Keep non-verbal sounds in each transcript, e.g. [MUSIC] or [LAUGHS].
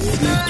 Radio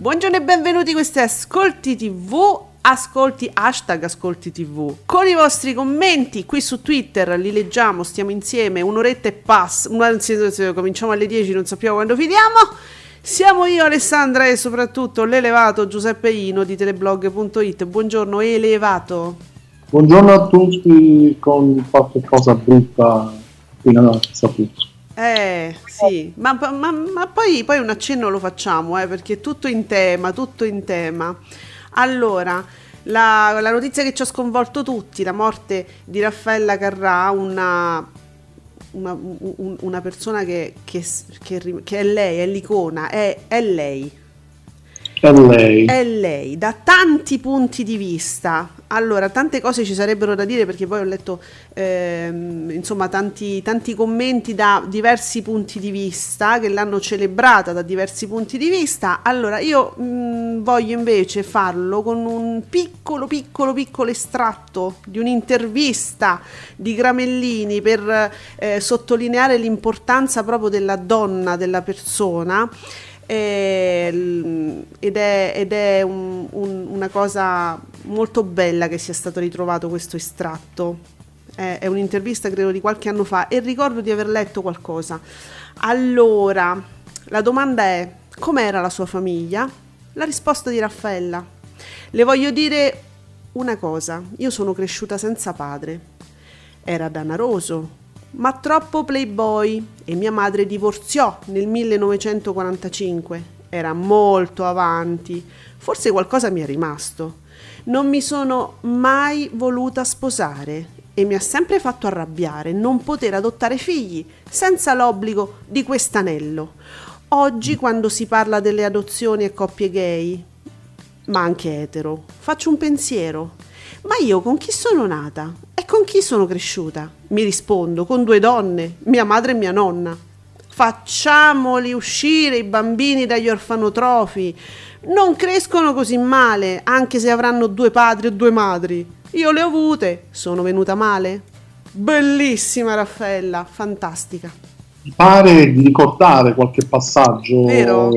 Buongiorno e benvenuti, questi Ascolti TV, ascolti hashtag Ascolti TV. Con i vostri commenti qui su Twitter li leggiamo, stiamo insieme, un'oretta e passa, anzi cominciamo alle 10, non sappiamo quando finiamo. Siamo io Alessandra e soprattutto l'elevato Giuseppe Ino di teleblog.it. Buongiorno elevato. Buongiorno a tutti con qualche cosa brutta appena saputo. Eh, sì, ma, ma, ma poi, poi, un accenno lo facciamo, eh, perché è tutto in tema, tutto in tema. Allora, la, la, notizia che ci ha sconvolto tutti, la morte di Raffaella Carrà, una, una, un, una persona che, che, che, che, è lei, è l'icona, è, è lei. È lei. È lei, da tanti punti di vista. Allora, tante cose ci sarebbero da dire perché poi ho letto ehm, insomma tanti, tanti, commenti da diversi punti di vista che l'hanno celebrata da diversi punti di vista. Allora, io mh, mm, voglio invece farlo con un piccolo, piccolo, piccolo estratto di un'intervista di Gramellini per eh, sottolineare l'importanza proprio della donna, della persona ed è, ed è un, un, una cosa molto bella che sia stato ritrovato questo estratto. È, è un'intervista credo di qualche anno fa e ricordo di aver letto qualcosa. Allora, la domanda è com'era la sua famiglia? La risposta di Raffaella. Le voglio dire una cosa, io sono cresciuta senza padre. Era danaroso, ma troppo playboy e mia madre divorziò nel 1945. Era molto avanti, forse qualcosa mi è rimasto. Non mi sono mai voluta sposare e mi ha sempre fatto arrabbiare non poter adottare figli senza l'obbligo di quest'anello. Oggi quando si parla delle adozioni e coppie gay, ma anche etero, faccio un pensiero. Ma io con chi sono nata? E con chi sono cresciuta? Mi rispondo, con due donne, mia madre e mia nonna. Facciamoli uscire i bambini dagli orfanotrofi. Non crescono così male, anche se avranno due padri o due madri. Io le ho avute, sono venuta male. Bellissima Raffaella, fantastica. Mi pare di ricordare qualche passaggio Vero?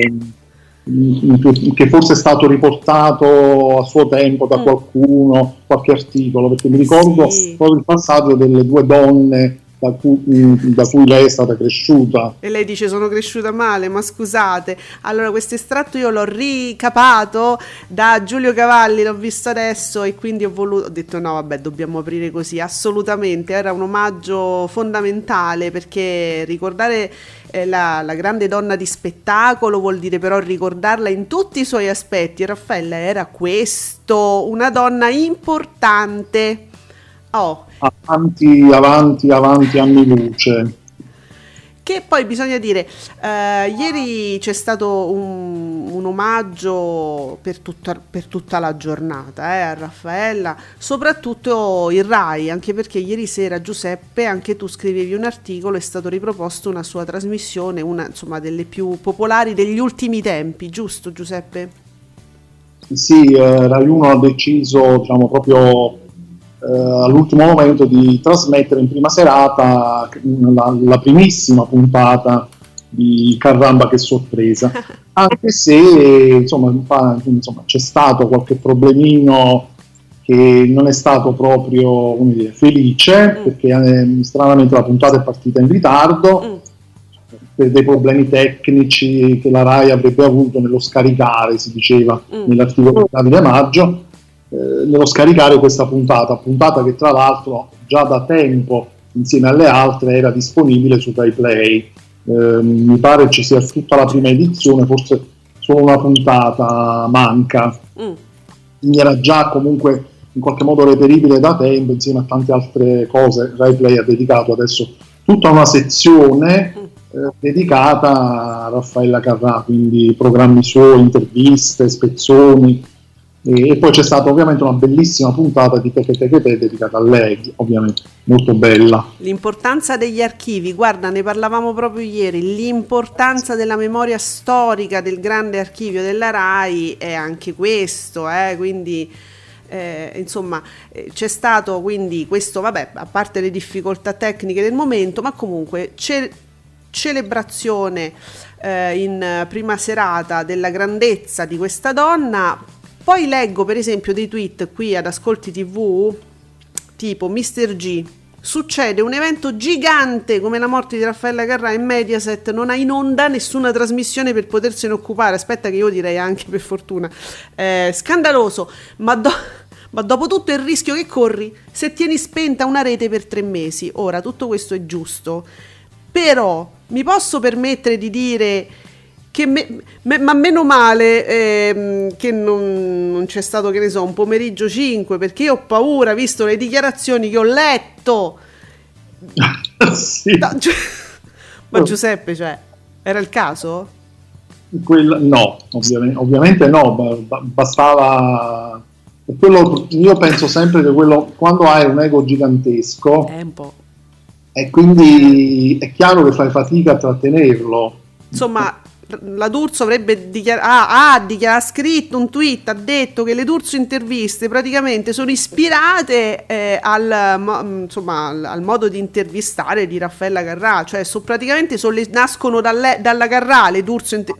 Che forse è stato riportato a suo tempo da mm. qualcuno, qualche articolo, perché mi ricordo sì. proprio il passaggio delle due donne da cui, da cui, lei è stata cresciuta. E lei dice sono cresciuta male, ma scusate. Allora questo estratto io l'ho ricapato da Giulio Cavalli, l'ho visto adesso e quindi ho voluto, ho detto no vabbè dobbiamo aprire così, assolutamente, era un omaggio fondamentale perché ricordare eh, la, la, grande donna di spettacolo vuol dire però ricordarla in tutti i suoi aspetti. Raffaella era questo, una donna importante. Oh. Avanti, avanti, avanti, anni luce. Che poi bisogna dire, eh, ieri c'è stato un, un omaggio per tutta, per tutta, la giornata eh, a Raffaella, soprattutto il RAI, anche perché ieri sera Giuseppe, anche tu scrivevi un articolo, è stato riproposto una sua trasmissione, una insomma delle più popolari degli ultimi tempi, giusto Giuseppe? Sì, eh, Rai 1 ha deciso diciamo, proprio all'ultimo momento di trasmettere in prima serata la, la primissima puntata di Carramba che sorpresa, [LAUGHS] anche se insomma, insomma, c'è stato qualche problemino che non è stato proprio dire, felice mm. perché eh, stranamente la puntata è partita in ritardo mm. per dei problemi tecnici che la RAI avrebbe avuto nello scaricare, si diceva mm. nell'articolo di Davide Maggio, eh, nello scaricare questa puntata, puntata che tra l'altro già da tempo insieme alle altre era disponibile su Rai Play. Eh, mi pare ci sia tutta la prima edizione, forse solo una puntata manca. Mm. Mi era già comunque in qualche modo reperibile da tempo insieme a tante altre cose. Rai Play ha dedicato adesso tutta una sezione mm. eh, dedicata a Raffaella Carrà, quindi programmi suoi, interviste, spezzoni e, poi c'è stata ovviamente una bellissima puntata di Teche Teche Te dedicata a lei, ovviamente molto bella. L'importanza degli archivi, guarda, ne parlavamo proprio ieri, l'importanza della memoria storica del grande archivio della RAI è anche questo, eh? quindi eh, insomma eh, c'è stato quindi questo, vabbè, a parte le difficoltà tecniche del momento, ma comunque ce- celebrazione eh, in prima serata della grandezza di questa donna poi leggo per esempio dei tweet qui ad Ascolti TV, tipo Mr. G. Succede un evento gigante come la morte di Raffaella Carrà in Mediaset, non ha in onda nessuna trasmissione per potersene occupare. Aspetta, che io direi anche per fortuna. Eh, scandaloso, ma, do- [LAUGHS] ma dopo tutto il rischio che corri se tieni spenta una rete per tre mesi. Ora, tutto questo è giusto, però mi posso permettere di dire me, me, ma meno male eh, che non, non, c'è stato, che ne so, un pomeriggio 5, perché io ho paura, visto le dichiarazioni che ho letto. sì. da, cioè, ma oh. Giuseppe, cioè, era il caso? Quella, no, ovviamente, ovviamente no, bastava... Quello, io penso sempre che quello, quando hai un ego gigantesco, è un po'. E quindi è chiaro che fai fatica a trattenerlo. Insomma, la D'Urso avrebbe dichiarato, ah, ha dichiarato, scritto un tweet, ha detto che le D'Urso interviste praticamente sono ispirate eh, al, mo, insomma, al, al, modo di intervistare di Raffaella Carrà, cioè so, praticamente so, le, nascono dalle, dalla Carrà le D'Urso. Inter-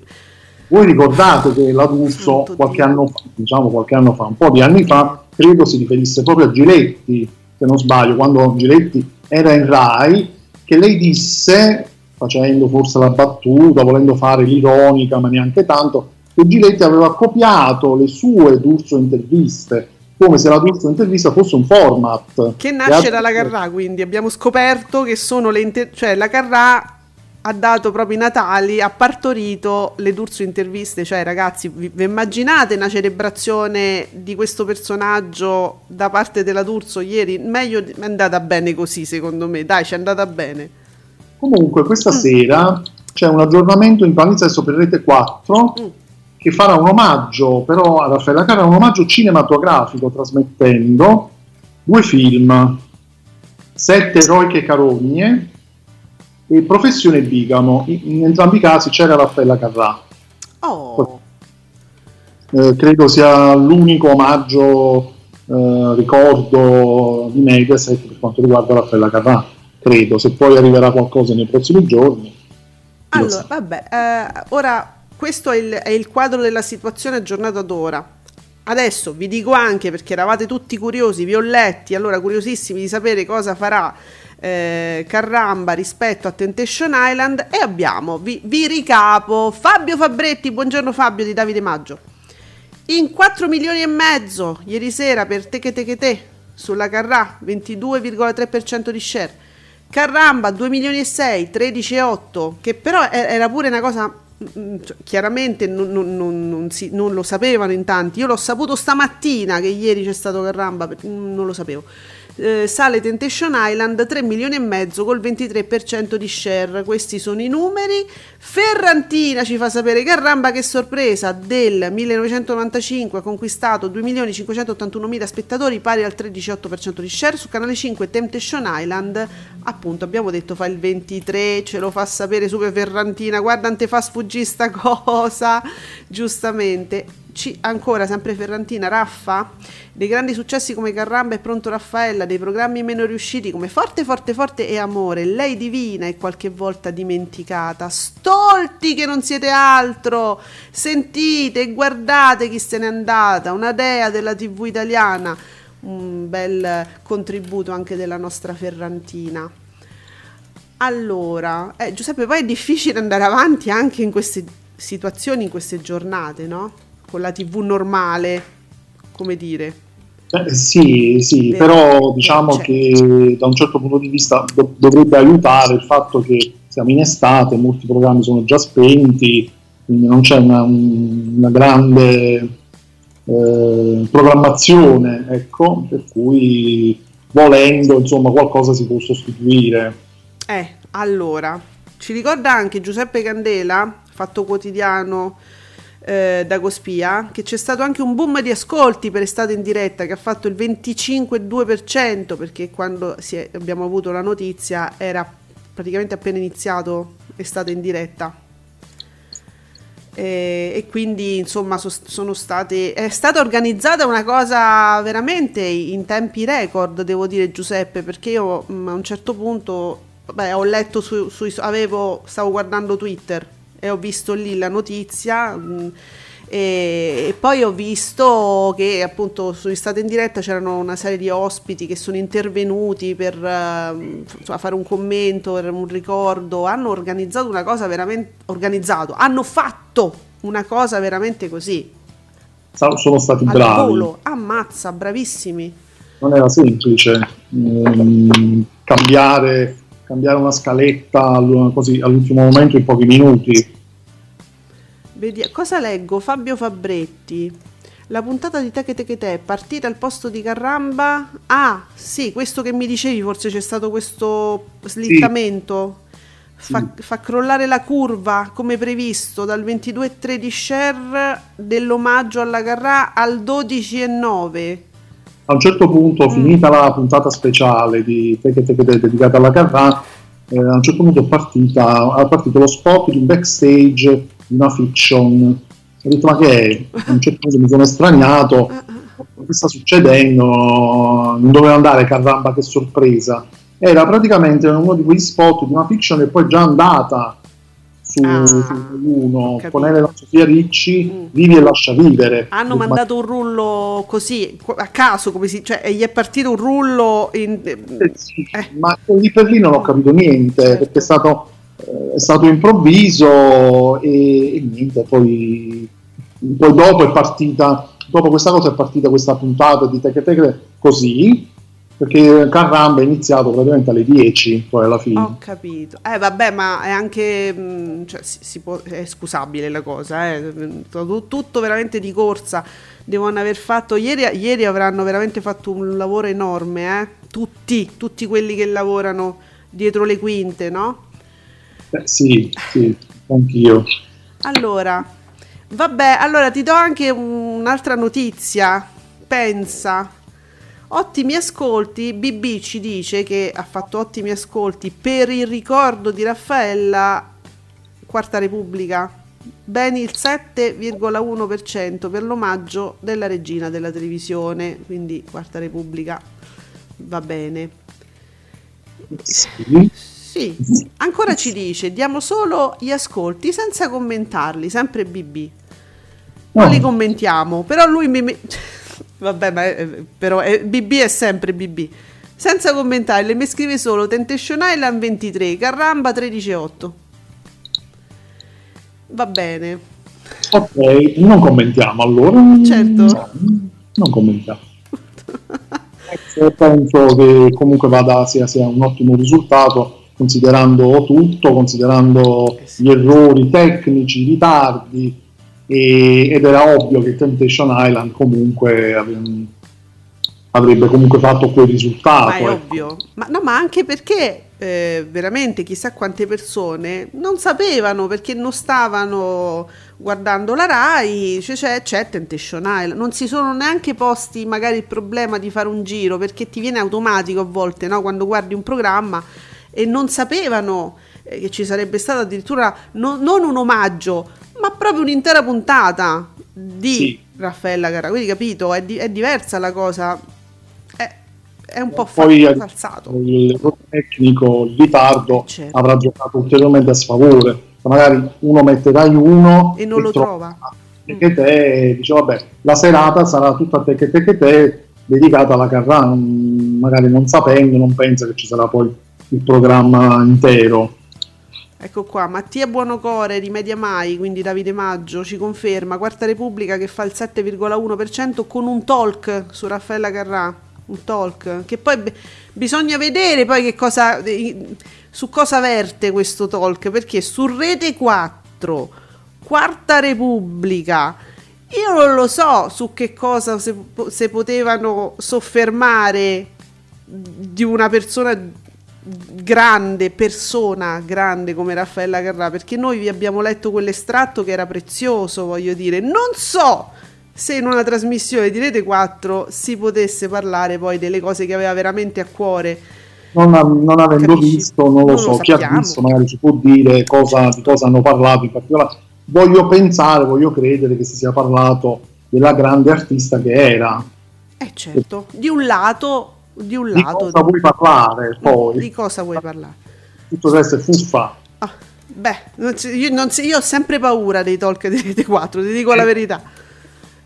Voi ricordate che la D'Urso qualche anno, fa, diciamo qualche anno fa, un po' di anni fa, credo si riferisse proprio a Giletti, se non sbaglio, quando Giletti era in Rai, che lei disse facendo forse la battuta, volendo fare l'ironica, ma neanche tanto, che Giletti aveva copiato le sue D'Urso interviste come se la D'Urso intervista fosse un format. Che nasce dalla Carrà, quindi abbiamo scoperto che sono le inter- cioè la Carrà ha dato proprio i Natali, ha partorito le D'Urso interviste, cioè ragazzi, vi, vi, immaginate una celebrazione di questo personaggio da parte della D'Urso ieri? Meglio è andata bene così, secondo me, dai, ci è andata bene. Comunque questa mm. sera c'è un aggiornamento in palinsesto per Rete 4 mm. che farà un omaggio però a Raffaella Carra, un omaggio cinematografico trasmettendo due film, Sette eroiche carogne e Professione bigamo. In, in entrambi i casi c'era Raffaella Carrà. Oh. Eh, credo sia l'unico omaggio eh, ricordo di Mediaset per quanto riguarda Raffaella Carrà credo, se poi arriverà qualcosa nei prossimi giorni. Allora, vabbè, eh, ora questo è il, è il quadro della situazione aggiornata ad ora. Adesso vi dico anche perché eravate tutti curiosi, vi ho letti, allora curiosissimi di sapere cosa farà eh, Carramba rispetto a Temptation Island e abbiamo, vi, vi, ricapo, Fabio Fabretti, buongiorno Fabio di Davide Maggio. In 4 milioni e mezzo ieri sera per Teche Teche Te sulla Carrà, 22,3% di share. Carramba 2 milioni e 6, 13 e 8, che però era pure una cosa mm, mm, cioè, chiaramente non, non, non, si, non lo sapevano in tanti. Io l'ho saputo stamattina che ieri c'è stato Carramba, non lo sapevo eh, sale Temptation Island 3 milioni e mezzo col 23% di share. Questi sono i numeri. Ferrantina ci fa sapere Carramba che sorpresa del 1995 ha conquistato 2 milioni 581 mila spettatori pari al 13,8% di share su canale 5 Temptation Island. Appunto abbiamo detto fa il 23 ce lo fa sapere Super Ferrantina guarda non te fa sfuggire sta [LAUGHS] cosa? Giustamente C- ancora sempre Ferrantina, Raffa, dei grandi successi come Carramba e Pronto Raffaella, dei programmi meno riusciti come Forte Forte Forte e Amore, Lei Divina e qualche volta dimenticata, stolti che non siete altro, sentite e guardate chi se n'è andata, una dea della tv italiana, un bel contributo anche della nostra Ferrantina. Allora, eh, Giuseppe, poi è difficile andare avanti anche in queste situazioni, in queste giornate, no? Con la TV normale, come dire. Eh, sì, sì, per, però diciamo certo. che da un certo punto di vista do- dovrebbe aiutare il fatto che siamo in estate, molti programmi sono già spenti, quindi non c'è una, una grande eh, programmazione, ecco, per cui volendo insomma qualcosa si può sostituire. Eh, allora, ci ricorda anche Giuseppe Candela, fatto quotidiano eh, da Cospia, che c'è stato anche un boom di ascolti per estate in diretta che ha fatto il 25,2% perché quando è, abbiamo avuto la notizia era praticamente appena iniziato estate in diretta. E, e, quindi insomma so, sono state è stata organizzata una cosa veramente in tempi record devo dire Giuseppe perché io mh, a un certo punto beh, ho letto su, su, avevo stavo guardando Twitter e ho visto lì la notizia mh, e, e, poi ho visto che appunto sono stata in diretta c'erano una serie di ospiti che sono intervenuti per uh, insomma, fare un commento, per un ricordo, hanno organizzato una cosa veramente organizzato, hanno fatto una cosa veramente così. Sono stati Al bravi. Volo. Ammazza, bravissimi. Non era semplice ehm, cambiare, cambiare una scaletta così, all'ultimo momento in pochi minuti Vedi, cosa leggo? Fabio Fabretti. La puntata di Teche Teche Te è partita al posto di Carramba. Ah, sì, questo che mi dicevi, forse c'è stato questo slittamento. Sì. Fa, fa, crollare la curva come previsto dal 22,3 di share dell'omaggio alla Carrà al 12,9. A un certo punto, mm. finita la puntata speciale di Teche Teche Te dedicata alla Carrà, eh, a un certo punto è, partita, è partito lo spot di un backstage una fiction. Ho detto, ma che è? A un certo punto mi sono estraniato, che sta succedendo? Non doveva andare, caramba, che sorpresa. Era praticamente uno di quegli spot di una fiction che poi è già andata su, ah, su uno con Elena Sofia Ricci mm. vivi e lascia vivere hanno mandato un rullo così a caso come si cioè gli è partito un rullo in... eh, sì, eh. ma lì per lì non ho capito niente certo. perché è stato è stato improvviso e, e niente, poi, poi, dopo è partita, dopo questa cosa è partita questa puntata di Teche Teche così, perché Carramba è iniziato praticamente alle 10 poi alla fine. Ho capito. Eh vabbè, ma è anche mm, cioè, si, si può, è scusabile la cosa, eh. tutto veramente di corsa. Devono aver fatto ieri, ieri avranno veramente fatto un lavoro enorme, eh? Tutti, tutti quelli che lavorano dietro le quinte, no? Eh, sì, sì, anch'io. Allora, vabbè, allora ti do anche un'altra notizia. Pensa, ottimi ascolti. BB ci dice che ha fatto ottimi ascolti per il ricordo di Raffaella, Quarta Repubblica. Ben il 7,1% per l'omaggio della regina della televisione, quindi Quarta Repubblica. Va bene. Sì. Sì, ancora ci dice, diamo solo gli ascolti senza commentarli, sempre BB. Non no. li commentiamo, però lui mi... [LAUGHS] Vabbè, ma è, però è, BB è sempre BB. Senza commentarli, mi scrive solo Temptation Island 23, Carramba 13,8. Va bene. Ok, non commentiamo allora. Certo. non commentiamo. [LAUGHS] Penso che comunque vada sia, sia un ottimo risultato considerando tutto, considerando gli errori tecnici, i ritardi, e, ed era ovvio che Temptation Island comunque avrebbe comunque fatto quel risultato. Ma è ecco. ovvio, ma, no, ma anche perché eh, veramente chissà quante persone non sapevano perché non stavano guardando la RAI, cioè c'è, c'è Temptation Island, non si sono neanche posti magari il problema di fare un giro perché ti viene automatico a volte no? quando guardi un programma e non sapevano eh, che ci sarebbe stato addirittura no, non un omaggio, ma proprio un'intera puntata di sì. Raffaella Carrà. Quindi capito, è, di, è diversa la cosa. È, è un po' Poi fa- falsato. Il tecnico, il ritardo certo. avrà giocato ulteriormente a sfavore. Magari uno mette Rai 1 e non e lo trova. Te che te dice vabbè la serata sarà tutta te che te che te dedicata alla Carrà, magari non sapendo, non pensa che ci sarà poi il programma intero. Ecco qua, Mattia Buonocore di Media Mai, quindi Davide Maggio, ci conferma, Quarta Repubblica che fa il 7,1% con un talk su Raffaella Carrà, un talk, che poi b- bisogna vedere poi che cosa, su cosa verte questo talk, perché su Rete 4, Quarta Repubblica, io non lo so su che cosa se, se potevano soffermare di una persona grande persona, grande come Raffaella Carrà, perché noi vi abbiamo letto quell'estratto che era prezioso, voglio dire. Non so se in una trasmissione di Rete 4 si potesse parlare poi delle cose che aveva veramente a cuore. Non, non avendo Capisci? visto, non lo non so, lo chi ha visto magari ci può dire cosa, di cosa hanno parlato in particolare. Voglio pensare, voglio credere che si sia parlato della grande artista che era. Eh certo, di un lato di un lato. Di cosa vuoi parlare poi? Di cosa vuoi parlare? Tutto deve essere fuffa. Ah, beh, io, non, io, ho sempre paura dei talk di Rete 4, ti dico sì. la verità.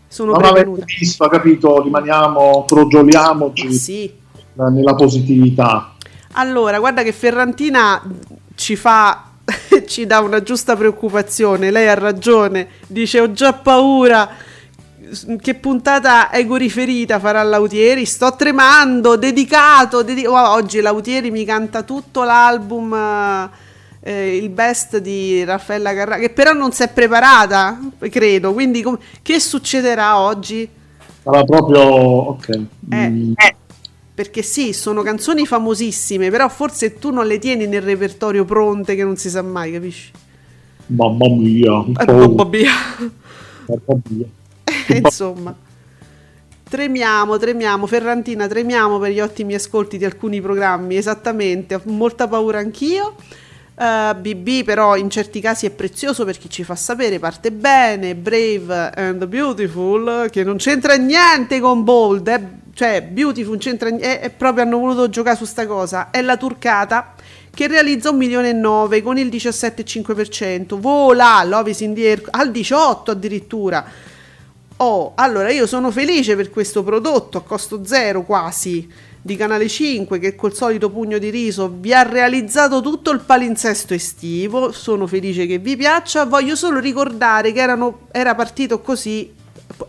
Sono non prevenuta. visto, ha capito, rimaniamo, crogioliamoci sì. nella positività. Allora, guarda che Ferrantina ci fa [LAUGHS] ci dà una giusta preoccupazione. Lei ha ragione, dice ho già paura che puntata egoriferita farà Lautieri? Sto tremando, dedicato. Dedi- oh, oggi Lautieri mi canta tutto l'album, eh, il best di Raffaella Carrà, che però non si è preparata, credo. Quindi com- che succederà oggi? Sarà proprio... ok. Eh, mm. eh, perché sì, sono canzoni famosissime, però forse tu non le tieni nel repertorio pronte che non si sa mai, capisci? Mamma mia. Eh, mamma mia. Mamma mia. Insomma. Tremiamo, tremiamo, Ferrantina, tremiamo per gli ottimi ascolti di alcuni programmi, esattamente, ho molta paura anch'io. Uh, eh, BB però in certi casi è prezioso perché ci fa sapere, parte bene, Brave and Beautiful, che non c'entra niente con Bold, eh? cioè Beautiful c'entra niente, è, proprio hanno voluto giocare su sta cosa, è la turcata che realizza un milione e nove con il 17,5%, vola, Love is in the air, al 18 addirittura Oh, allora io sono felice per questo prodotto a costo zero quasi di Canale 5 che col solito pugno di riso vi ha realizzato tutto il palinsesto estivo. Sono felice che vi piaccia. Voglio solo ricordare che erano, era partito così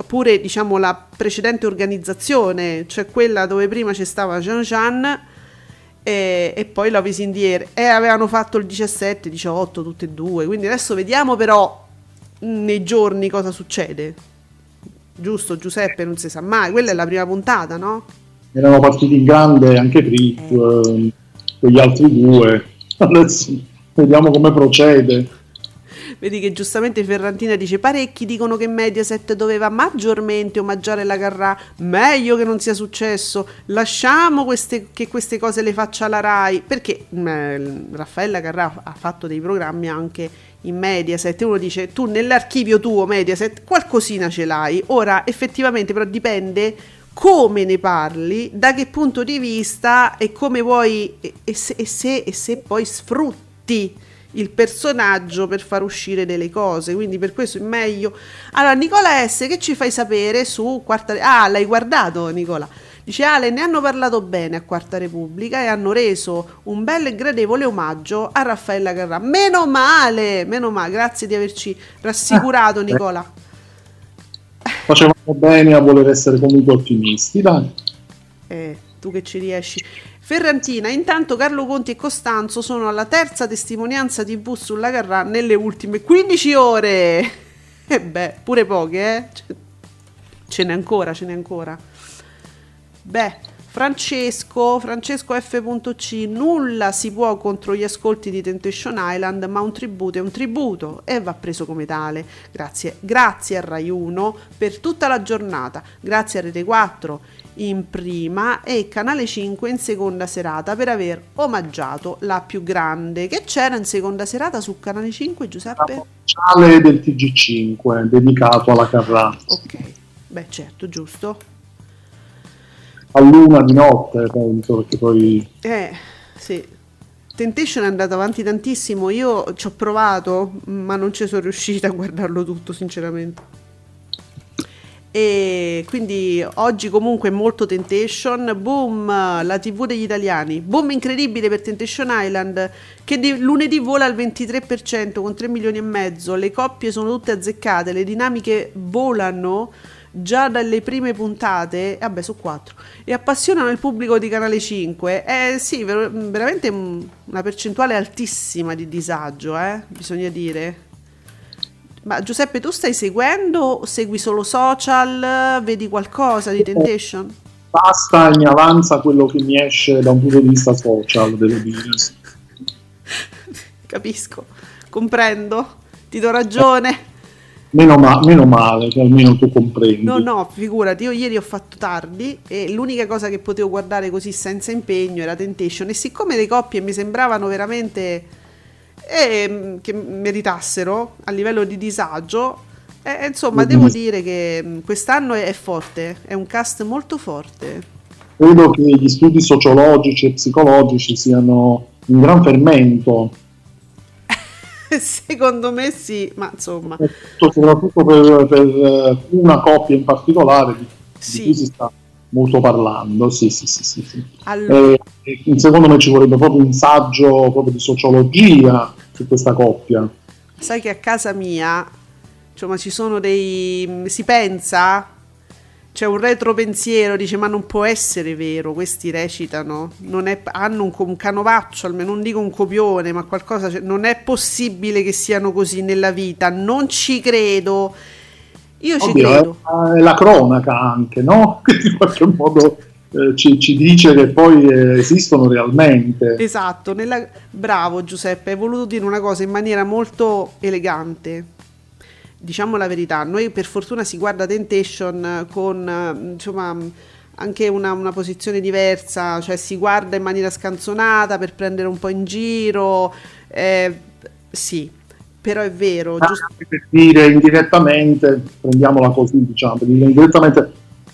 pure diciamo la precedente organizzazione, cioè quella dove prima c'è stava Jean Jean e, e poi la Visindier e avevano fatto il 17, 18 tutte e due. Quindi adesso vediamo però nei giorni cosa succede giusto Giuseppe, non si sa mai, quella è la prima puntata, no? Erano partiti in grande anche prima, eh. con gli altri due, [LAUGHS] adesso vediamo come procede. Vedi che giustamente Ferrantina dice parecchi dicono che Mediaset doveva maggiormente omaggiare la Carrà, meglio che non sia successo, lasciamo queste, che queste cose le faccia la RAI, perché mh, mm, Raffaella Carrà ha fatto dei programmi anche in Mediaset, uno dice tu nell'archivio tuo Mediaset qualcosina ce l'hai, ora effettivamente però dipende come ne parli, da che punto di vista e come vuoi e, se, e, se, e se poi sfrutti il personaggio per far uscire delle cose. Quindi per questo è meglio. Allora Nicola S che ci fai sapere su quarta ah l'hai guardato Nicola Dice Ale, ne hanno parlato bene a Quarta Repubblica e hanno reso un bel e gradevole omaggio a Raffaella Carrà. Meno male, meno male, grazie di averci rassicurato ah, Nicola. Facevamo bene a voler essere comunque ottimisti, dai. Eh, tu che ci riesci. Ferrantina, intanto Carlo Conti e Costanzo sono alla terza testimonianza TV sulla Carrà nelle ultime 15 ore. E [LAUGHS] eh beh, pure poche, eh? Ce n'è ancora, ce n'è ancora. Beh, Francesco, Francesco F.C. Nulla si può contro gli ascolti di Temptation Island, ma un tributo è un tributo e va preso come tale. Grazie, grazie a Rai 1 per tutta la giornata, grazie a Rete 4 in prima e Canale 5 in seconda serata per aver omaggiato la più grande. Che c'era in seconda serata su Canale 5, Giuseppe? Speciale del TG5 dedicato alla Carrà. Ok, beh certo, giusto a luna di notte, penso, perché poi... Eh, sì. Temptation è andato avanti tantissimo, io ci ho provato, ma non ci sono riuscita a guardarlo tutto, sinceramente. E quindi oggi comunque molto Temptation, boom la tv degli italiani, boom incredibile per Temptation Island che di lunedì vola al 23% con 3 milioni e mezzo, le coppie sono tutte azzeccate, le dinamiche volano già dalle prime puntate, vabbè su 4, e appassionano il pubblico di Canale 5. Eh sì, ver- veramente una percentuale altissima di disagio, eh, bisogna dire. Ma Giuseppe, tu stai seguendo? Segui solo social? Vedi qualcosa di Temptation? Basta e mi avanza quello che mi esce da un punto di vista social, devo dire. [LAUGHS] Capisco, comprendo, ti do ragione. [LAUGHS] Meno, ma- meno, male, che almeno tu comprendi. No, no, figurati, io ieri ho fatto tardi e l'unica cosa che potevo guardare così senza impegno era Temptation e siccome le coppie mi sembravano veramente e mm, che meritassero a livello di disagio. E, insomma, devo dire che mm, quest'anno è forte, è un cast molto forte. Credo che gli studi sociologici e psicologici siano in gran fermento. [LAUGHS] Secondo me sì, ma insomma. Soprattutto per, per eh, una coppia in particolare di, sì. di cui si sta molto parlando, sì, sì, sì. sì, sì. Allora... Eh, secondo me ci vorrebbe proprio un saggio proprio di sociologia su questa coppia. Sai che a casa mia, insomma, ci sono dei... si pensa, c'è un retropensiero, dice ma non può essere vero, questi recitano, è, hanno un, un, canovaccio, almeno non dico un copione, ma qualcosa, cioè, non è possibile che siano così nella vita, non ci credo io ci Oddio, credo. È la cronaca anche, no? [LAUGHS] Che in qualche modo eh, ci, ci, dice che poi eh, esistono realmente. Esatto, nella... bravo Giuseppe, hai voluto dire una cosa in maniera molto elegante. Diciamo la verità, noi per fortuna si guarda Temptation con insomma anche una, una, posizione diversa, cioè si guarda in maniera scanzonata per prendere un po' in giro. Eh, sì, però è vero. Ah, giusto... Per dire indirettamente, prendiamola così, diciamo, per dire indirettamente,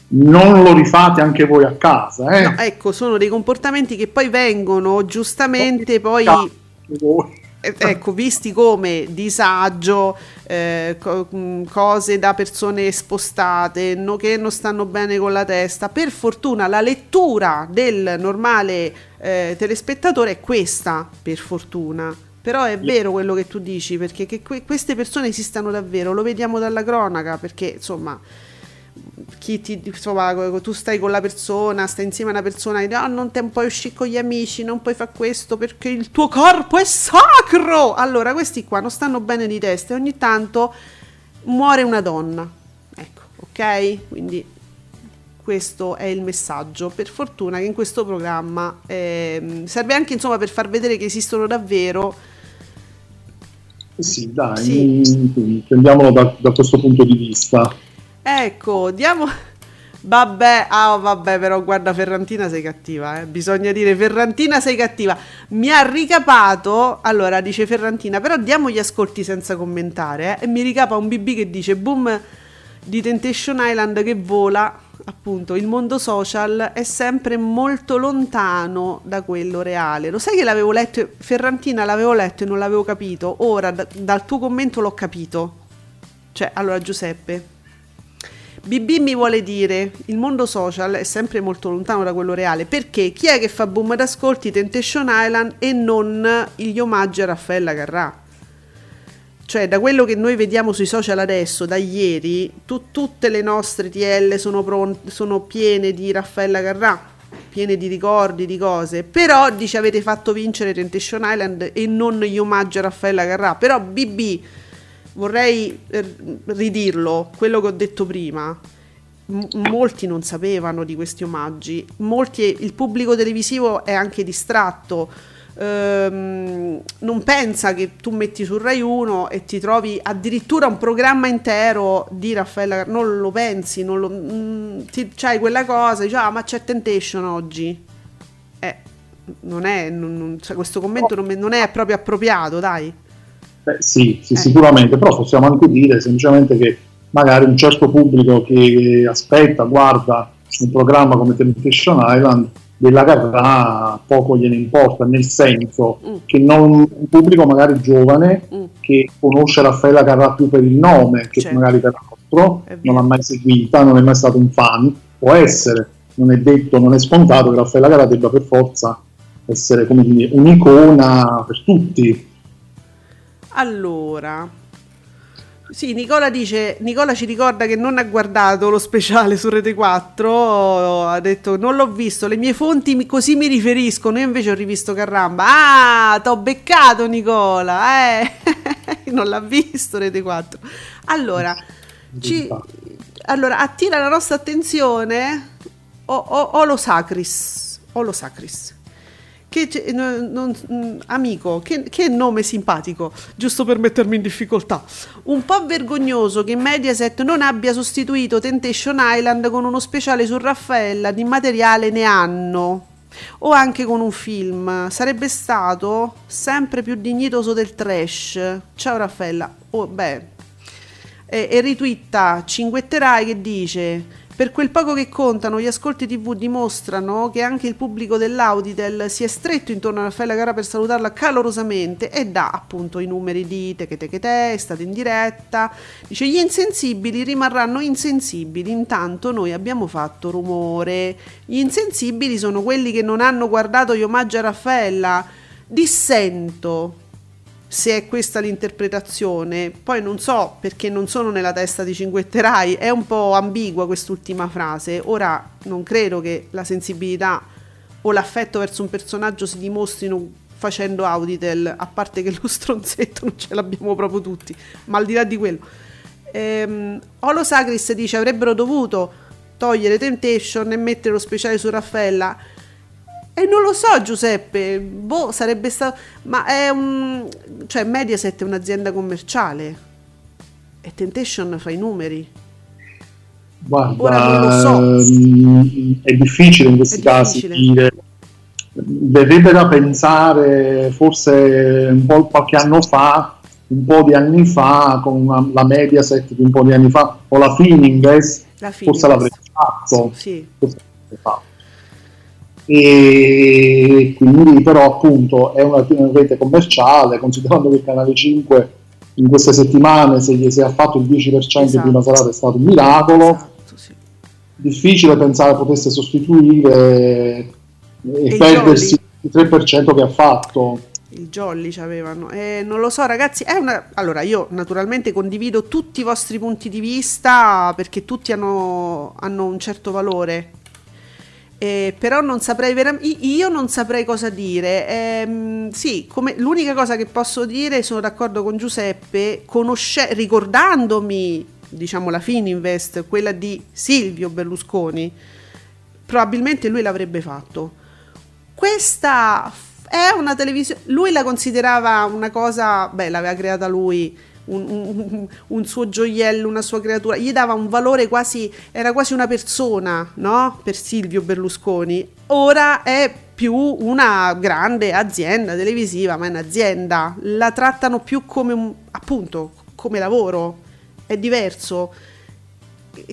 non lo rifate anche voi a casa. Eh? No, ecco, sono dei comportamenti che poi vengono giustamente poi... Eh, ecco, visti come disagio, eh, co- mm, cose da persone spostate, no, che non stanno bene con la testa. Per fortuna la lettura del normale eh, telespettatore è questa, per fortuna. Però è vero quello che tu dici, perché che que- queste persone esistano davvero, lo vediamo dalla cronaca, perché insomma, chi ti, insomma, tu stai con la persona, stai insieme a una persona e oh, non te puoi uscire con gli amici, non puoi fare questo perché il tuo corpo è sacro. Allora, questi qua non stanno bene di testa e ogni tanto muore una donna. Ecco, ok? Quindi questo è il messaggio. Per fortuna che in questo programma eh, serve anche insomma per far vedere che esistono davvero sì, dai, sì. prendiamolo da, da, questo punto di vista. Ecco, diamo... [LAUGHS] Vabbè, ah, vabbè, però guarda Ferrantina sei cattiva, eh. bisogna dire Ferrantina sei cattiva. Mi ha ricapato, allora dice Ferrantina, però diamo gli ascolti senza commentare, eh, e mi ricapa un BB che dice boom di Temptation Island che vola appunto il mondo social è sempre molto lontano da quello reale. Lo sai che l'avevo letto, Ferrantina l'avevo letto e non l'avevo capito, ora da, dal tuo commento l'ho capito. Cioè, allora Giuseppe, BB mi vuole dire il mondo social è sempre molto lontano da quello reale perché chi è che fa boom d'ascolti Temptation Island e non gli omaggi a Raffaella Carrà? Cioè, da quello che noi vediamo sui social adesso, da ieri, tu, tutte le nostre TL sono, pronte, sono piene di Raffaella Carrà, piene di ricordi, di cose. Però dice avete fatto vincere Temptation Island e non gli omaggi a Raffaella Carrà. Però BB, vorrei eh, ridirlo, quello che ho detto prima. M- molti non sapevano di questi omaggi, molti, il pubblico televisivo è anche distratto ehm, non pensa che tu metti su Rai 1 e ti trovi addirittura un programma intero di Raffaella non lo pensi, non lo, mm, ti, c'hai quella cosa, dici ah ma c'è Temptation oggi. Eh, non è, non, non, cioè, questo commento non, non, è proprio appropriato, dai. Beh, sì, sì eh. sicuramente, però possiamo anche dire semplicemente che magari un certo pubblico che aspetta, guarda un programma come Temptation Island della Carrà poco gliene importa, nel senso mm. che non un pubblico magari giovane mm. che conosce Raffaella Carrà più per il nome che certo. magari per la non l'ha mai seguita, non è mai stato un fan, può essere, non è detto, non è scontato che Raffaella Cara debba per forza essere come dire, un'icona per tutti. Allora, sì, Nicola dice, Nicola ci ricorda che non ha guardato lo speciale su Rete 4, ha detto non l'ho visto, le mie fonti così mi riferiscono, io invece ho rivisto Carramba. Ah, t'ho beccato Nicola, eh, [LAUGHS] non l'ha visto Rete 4. Allora, ci, allora attira la nostra attenzione o, o, o lo Sacris, o lo Sacris che, non, amico, che, che, nome simpatico, giusto per mettermi in difficoltà. Un po' vergognoso che Mediaset non abbia sostituito Temptation Island con uno speciale su Raffaella, di materiale ne hanno. O anche con un film. Sarebbe stato sempre più dignitoso del trash. Ciao Raffaella. Oh, beh. E, e ritwitta Cinguetterai che dice per quel poco che contano, gli ascolti TV dimostrano che anche il pubblico dell'Auditel si è stretto intorno a Raffaella Gara per salutarla calorosamente e dà appunto i numeri di teche teche te, è stato in diretta. Dice gli insensibili rimarranno insensibili, intanto noi abbiamo fatto rumore. Gli insensibili sono quelli che non hanno guardato gli omaggi a Raffaella. Dissento se è questa l'interpretazione. Poi non so perché non sono nella testa di Cinguetterai, è un po' ambigua quest'ultima frase. Ora non credo che la sensibilità o l'affetto verso un personaggio si dimostrino facendo Auditel, a parte che lo stronzetto non ce l'abbiamo proprio tutti, ma al di là di quello. Ehm, Olo Sacris dice avrebbero dovuto togliere Temptation e mettere lo speciale su Raffaella e non lo so Giuseppe, boh, sarebbe stato... Ma è un... cioè Mediaset è un'azienda commerciale e Temptation fa i numeri. Guarda, Ora non lo so. Ehm, è difficile in questi è casi dire... Verrebbe da pensare forse un po' qualche anno fa, un po' di anni fa, con una, la Mediaset di un po' di anni fa, o la Fininvest, la forse l'avrebbe fatto. Sì. Forse l'avrebbe fatto e quindi però appunto è una, rete commerciale considerando che il canale 5 in queste settimane se gli si è fatto il 10% esatto. di prima serata è stato un miracolo. Esatto, sì. difficile pensare potesse sostituire e, e perdersi il 3% che ha fatto. Il jolly ci avevano eh, non lo so ragazzi una... allora io naturalmente condivido tutti i vostri punti di vista perché tutti hanno, hanno un certo valore eh, però non saprei veramente io non saprei cosa dire. Eh, sì come l'unica cosa che posso dire sono d'accordo con Giuseppe conosce- ricordandomi diciamo la Fininvest quella di Silvio Berlusconi probabilmente lui l'avrebbe fatto. Questa è una televisione lui la considerava una cosa beh l'aveva creata lui un, un, un, suo gioiello, una sua creatura, gli dava un valore quasi, era quasi una persona, no? Per Silvio Berlusconi. Ora è più una grande azienda televisiva, ma è un'azienda, la trattano più come un, appunto, come lavoro, è diverso.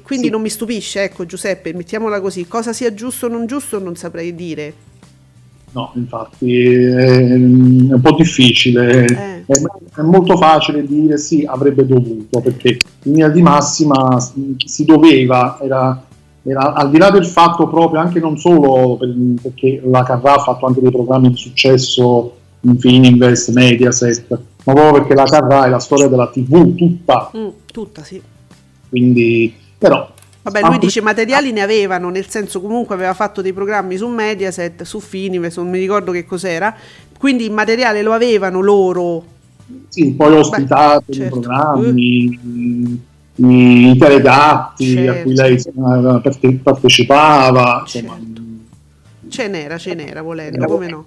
Quindi sì. non mi stupisce, ecco Giuseppe, mettiamola così, cosa sia giusto o non giusto non saprei dire. No, infatti è, un po' difficile. Eh. È, è, molto facile dire sì, avrebbe dovuto, perché in linea di massima si doveva, era, era, al di là del fatto proprio, anche non solo per, perché la Carrà ha fatto anche dei programmi di successo in Fininvest, Mediaset, ma proprio perché la Carrà è la storia della TV tutta. Mm, tutta, sì. Quindi, però Vabbè, lui dice materiali ne avevano, nel senso comunque aveva fatto dei programmi su Mediaset, su Finives, non mi ricordo che cos'era, quindi il materiale lo avevano loro. Sì, poi ospitato Beh, certo. programmi, i, i telegatti certo. a cui lei partecipava. Certo. Ce n'era, ce n'era volendo, come no.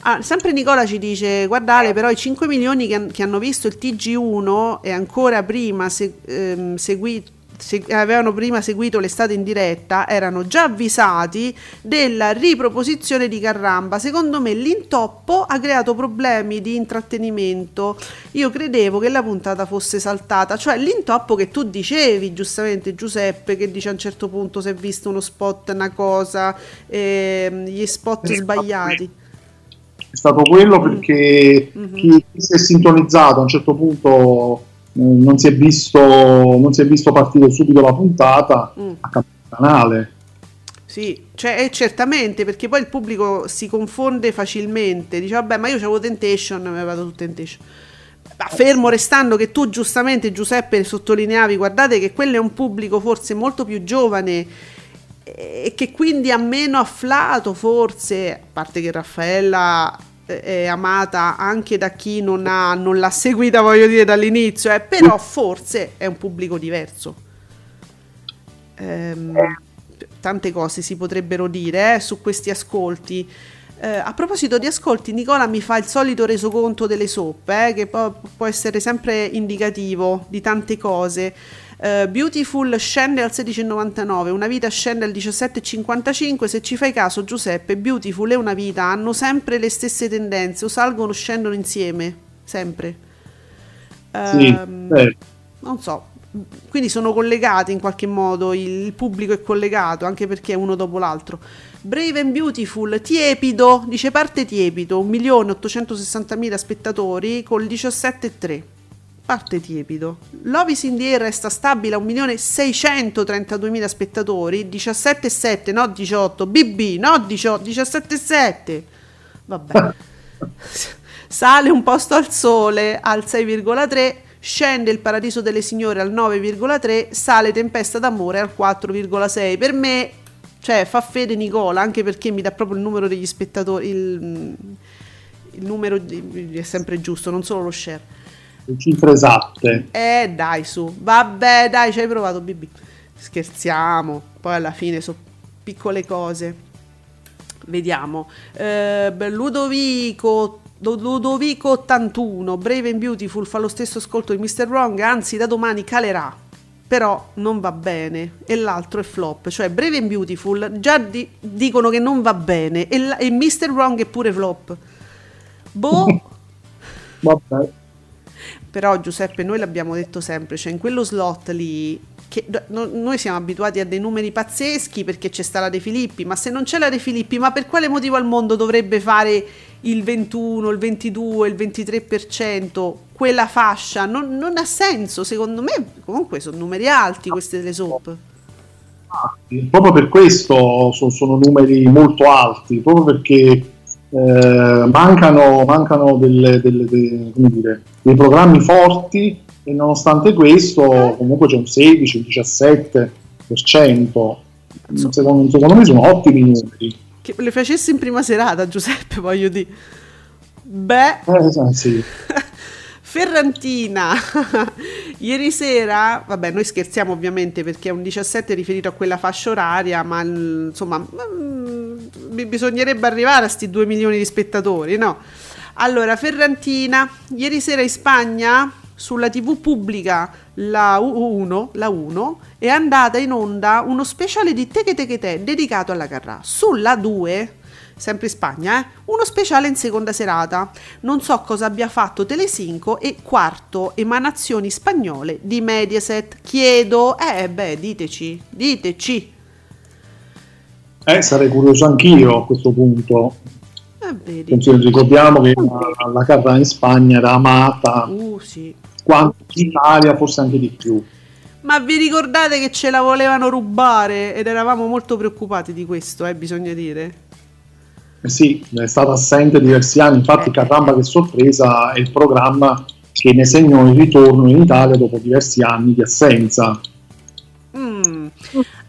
Ah, sempre Nicola ci dice: Guardate, però i 5 milioni che, che hanno visto il TG1 e ancora prima se, ehm, seguito se avevano prima seguito l'estate in diretta erano già avvisati della riproposizione di Carramba. Secondo me l'intoppo ha creato problemi di intrattenimento. Io credevo che la puntata fosse saltata, cioè l'intoppo che tu dicevi giustamente Giuseppe, che dice a un certo punto si è visto uno spot, una cosa, ehm, gli spot eh, sbagliati. È stato quello perché mm-hmm. chi si è sintonizzato a un certo punto non, si è visto, non si è visto partire subito la puntata mm. a cambiare canale. Sì, cioè, certamente, perché poi il pubblico si confonde facilmente, dice vabbè ma io c'avevo Temptation, mi vado su Temptation. Ma fermo restando che tu giustamente Giuseppe sottolineavi, guardate che quello è un pubblico forse molto più giovane e che quindi ha meno afflato forse, a parte che Raffaella è amata anche da chi non, ha, non l'ha seguita, voglio dire, dall'inizio, eh, però forse è un pubblico diverso. Ehm, tante cose si potrebbero dire eh, su questi ascolti. Eh, a proposito di ascolti, Nicola mi fa il solito resoconto delle soppe, eh, che può, può, essere sempre indicativo di tante cose. Uh, Beautiful scende al 16,99, Una vita scende al 17,55. Se ci fai caso, Giuseppe, Beautiful e Una vita hanno sempre le stesse tendenze, o salgono o scendono insieme, sempre. Sì, um, non so, quindi sono collegati in qualche modo, il pubblico è collegato anche perché è uno dopo l'altro. Brave and Beautiful, tiepido, dice parte tiepido, 1.860.000 spettatori col 17,3. Parte tiepido. Love is in the air resta stabile a 1.632.000 spettatori, 17,7, no 18. BB, no 18, 17,7. Vabbè. [LAUGHS] Sale un posto al sole al 6,3 scende il Paradiso delle Signore al 9,3, sale Tempesta d'amore al 4,6. Per me, cioè, fa fede Nicola, anche perché mi dà proprio il numero degli spettatori, il, il numero di, è sempre giusto, non solo lo share. Cifre esatte. Eh, dai, su. Vabbè, dai, ci hai provato, BB. Scherziamo, poi alla fine sono piccole cose. Vediamo. Eh, Ludovico Ludovico 81, Brave and Beautiful fa lo stesso ascolto di Mr. Wrong, anzi da domani calerà, però non va bene e l'altro è flop, cioè Brave and Beautiful già di- dicono che non va bene e, l- e Mr. Wrong è pure flop. Boh. [LAUGHS] Vabbè. Però Giuseppe, noi l'abbiamo detto sempre, cioè in quello slot lì che no, noi siamo abituati a dei numeri pazzeschi perché c'è sta la De Filippi, ma se non c'è la De Filippi, ma per quale motivo al mondo dovrebbe fare il 21, il 22, il 23%, quella fascia? Non, non ha senso, secondo me comunque sono numeri alti queste delle soap. Proprio per questo sono, sono numeri molto alti, proprio perché eh, mancano, mancano delle, delle, delle, dire, dei programmi forti e nonostante questo comunque c'è un 16, un 17%. Secondo, secondo me sono ottimi numeri. Che le facessi in prima serata, Giuseppe, [LAUGHS] voglio dire. Beh, eh, sì. [LAUGHS] Ferrantina, [LAUGHS] ieri sera, vabbè noi scherziamo ovviamente perché è un 17 riferito a quella fascia oraria, ma insomma mm, bisognerebbe arrivare a sti 2 milioni di spettatori, no? Allora, Ferrantina, ieri sera in Spagna sulla TV pubblica la 1, la 1 è andata in onda uno speciale di Teche Teche Te dedicato alla Carrà. Sulla 2 sempre in Spagna, eh? uno speciale in seconda serata. Non so cosa abbia fatto Telesinco e quarto, emanazioni spagnole di Mediaset. Chiedo, eh beh, diteci, diteci. Eh, sarei curioso anch'io a questo punto. Eh, ricordiamo che la, la carta in Spagna era amata. Uh, sì quanto in Italia, forse anche di più. Ma vi ricordate che ce la volevano rubare ed eravamo molto preoccupati di questo, eh, bisogna dire. Eh sì, è stato assente diversi anni, infatti eh. Caramba che sorpresa è il programma che ne segnò il ritorno in Italia dopo diversi anni di assenza. Mm.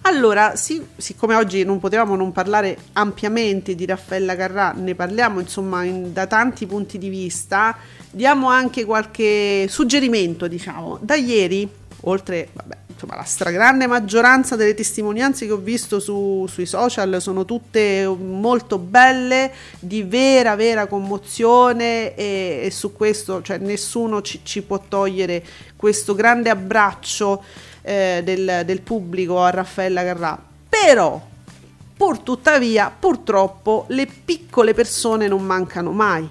Allora, sì, siccome oggi non potevamo non parlare ampiamente di Raffaella Carrà, ne parliamo insomma in, da tanti punti di vista, diamo anche qualche suggerimento, diciamo. Da ieri, oltre, vabbè, insomma, la stragrande maggioranza delle testimonianze che ho visto su, sui social sono tutte molto belle, di vera, vera commozione e, e su questo, cioè, nessuno ci, ci può togliere questo grande abbraccio eh, del, del pubblico a Raffaella Carrà. Però, pur tuttavia, purtroppo, le piccole persone non mancano mai.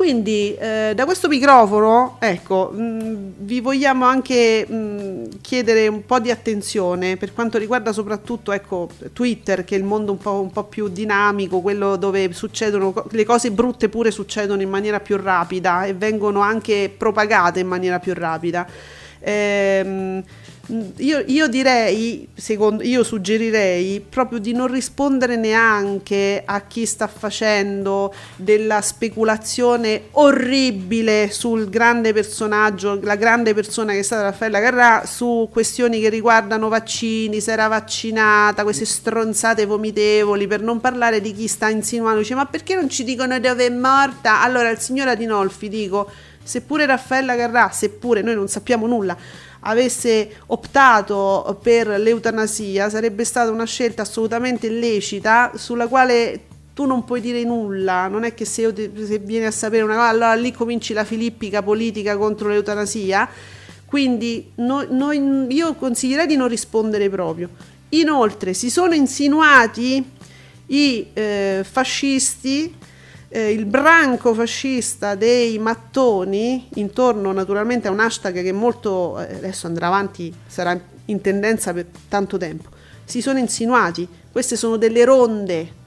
Quindi eh, da questo microfono, ecco, mh, mm, vi vogliamo anche mh, mm, chiedere un po' di attenzione per quanto riguarda soprattutto ecco, Twitter, che è il mondo un po', un po', più dinamico, quello dove succedono le cose brutte pure succedono in maniera più rapida e vengono anche propagate in maniera più rapida. Ehm, io, io, direi, secondo, io suggerirei proprio di non rispondere neanche a chi sta facendo della speculazione orribile sul grande personaggio, la grande persona che è stata Raffaella Carrà, su questioni che riguardano vaccini, se era vaccinata, queste stronzate vomitevoli, per non parlare di chi sta insinuando, dice ma perché non ci dicono dove è morta? Allora il signor Adinolfi dico, seppure Raffaella Carrà, seppure noi non sappiamo nulla, avesse optato per l'eutanasia sarebbe stata una scelta assolutamente illecita sulla quale tu non puoi dire nulla, non è che se, io ti, se vieni a sapere una cosa, allora lì cominci la filippica politica contro l'eutanasia, quindi no, no, io consiglierei di non rispondere proprio. Inoltre si sono insinuati i eh, fascisti eh, il branco fascista dei mattoni, intorno naturalmente a un hashtag che molto, eh, adesso andrà avanti, sarà in tendenza per tanto tempo, si sono insinuati, queste sono delle ronde,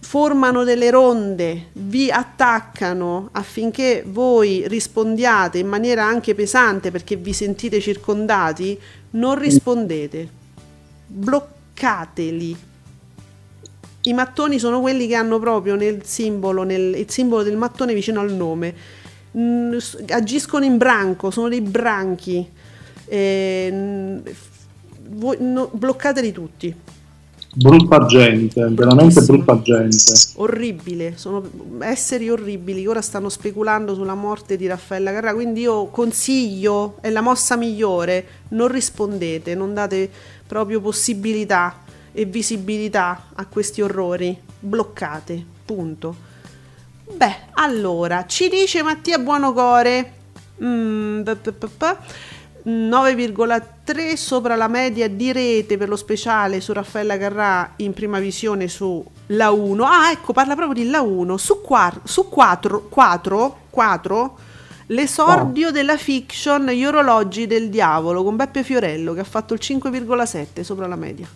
formano delle ronde, vi attaccano affinché voi rispondiate in maniera anche pesante perché vi sentite circondati, non rispondete, bloccateli i mattoni sono quelli che hanno proprio nel simbolo, nel, il simbolo del mattone vicino al nome. Mm, agiscono in branco, sono dei branchi. Eh, voi, no, bloccateli tutti. Brutta gente, veramente brutta gente. Orribile, sono esseri orribili che ora stanno speculando sulla morte di Raffaella Carrà. Quindi io consiglio, è la mossa migliore, non rispondete, non date proprio possibilità e visibilità a questi orrori. Bloccate, punto. Beh, allora, ci dice Mattia Buonocore. Mm, 9,3 sopra la media di rete per lo speciale su Raffaella Carrà in prima visione su La 1. Ah, ecco, parla proprio di La 1. Su, quar- su 4, 4, 4 l'esordio oh. della fiction Gli orologi del diavolo con Beppe Fiorello che ha fatto il 5,7 sopra la media.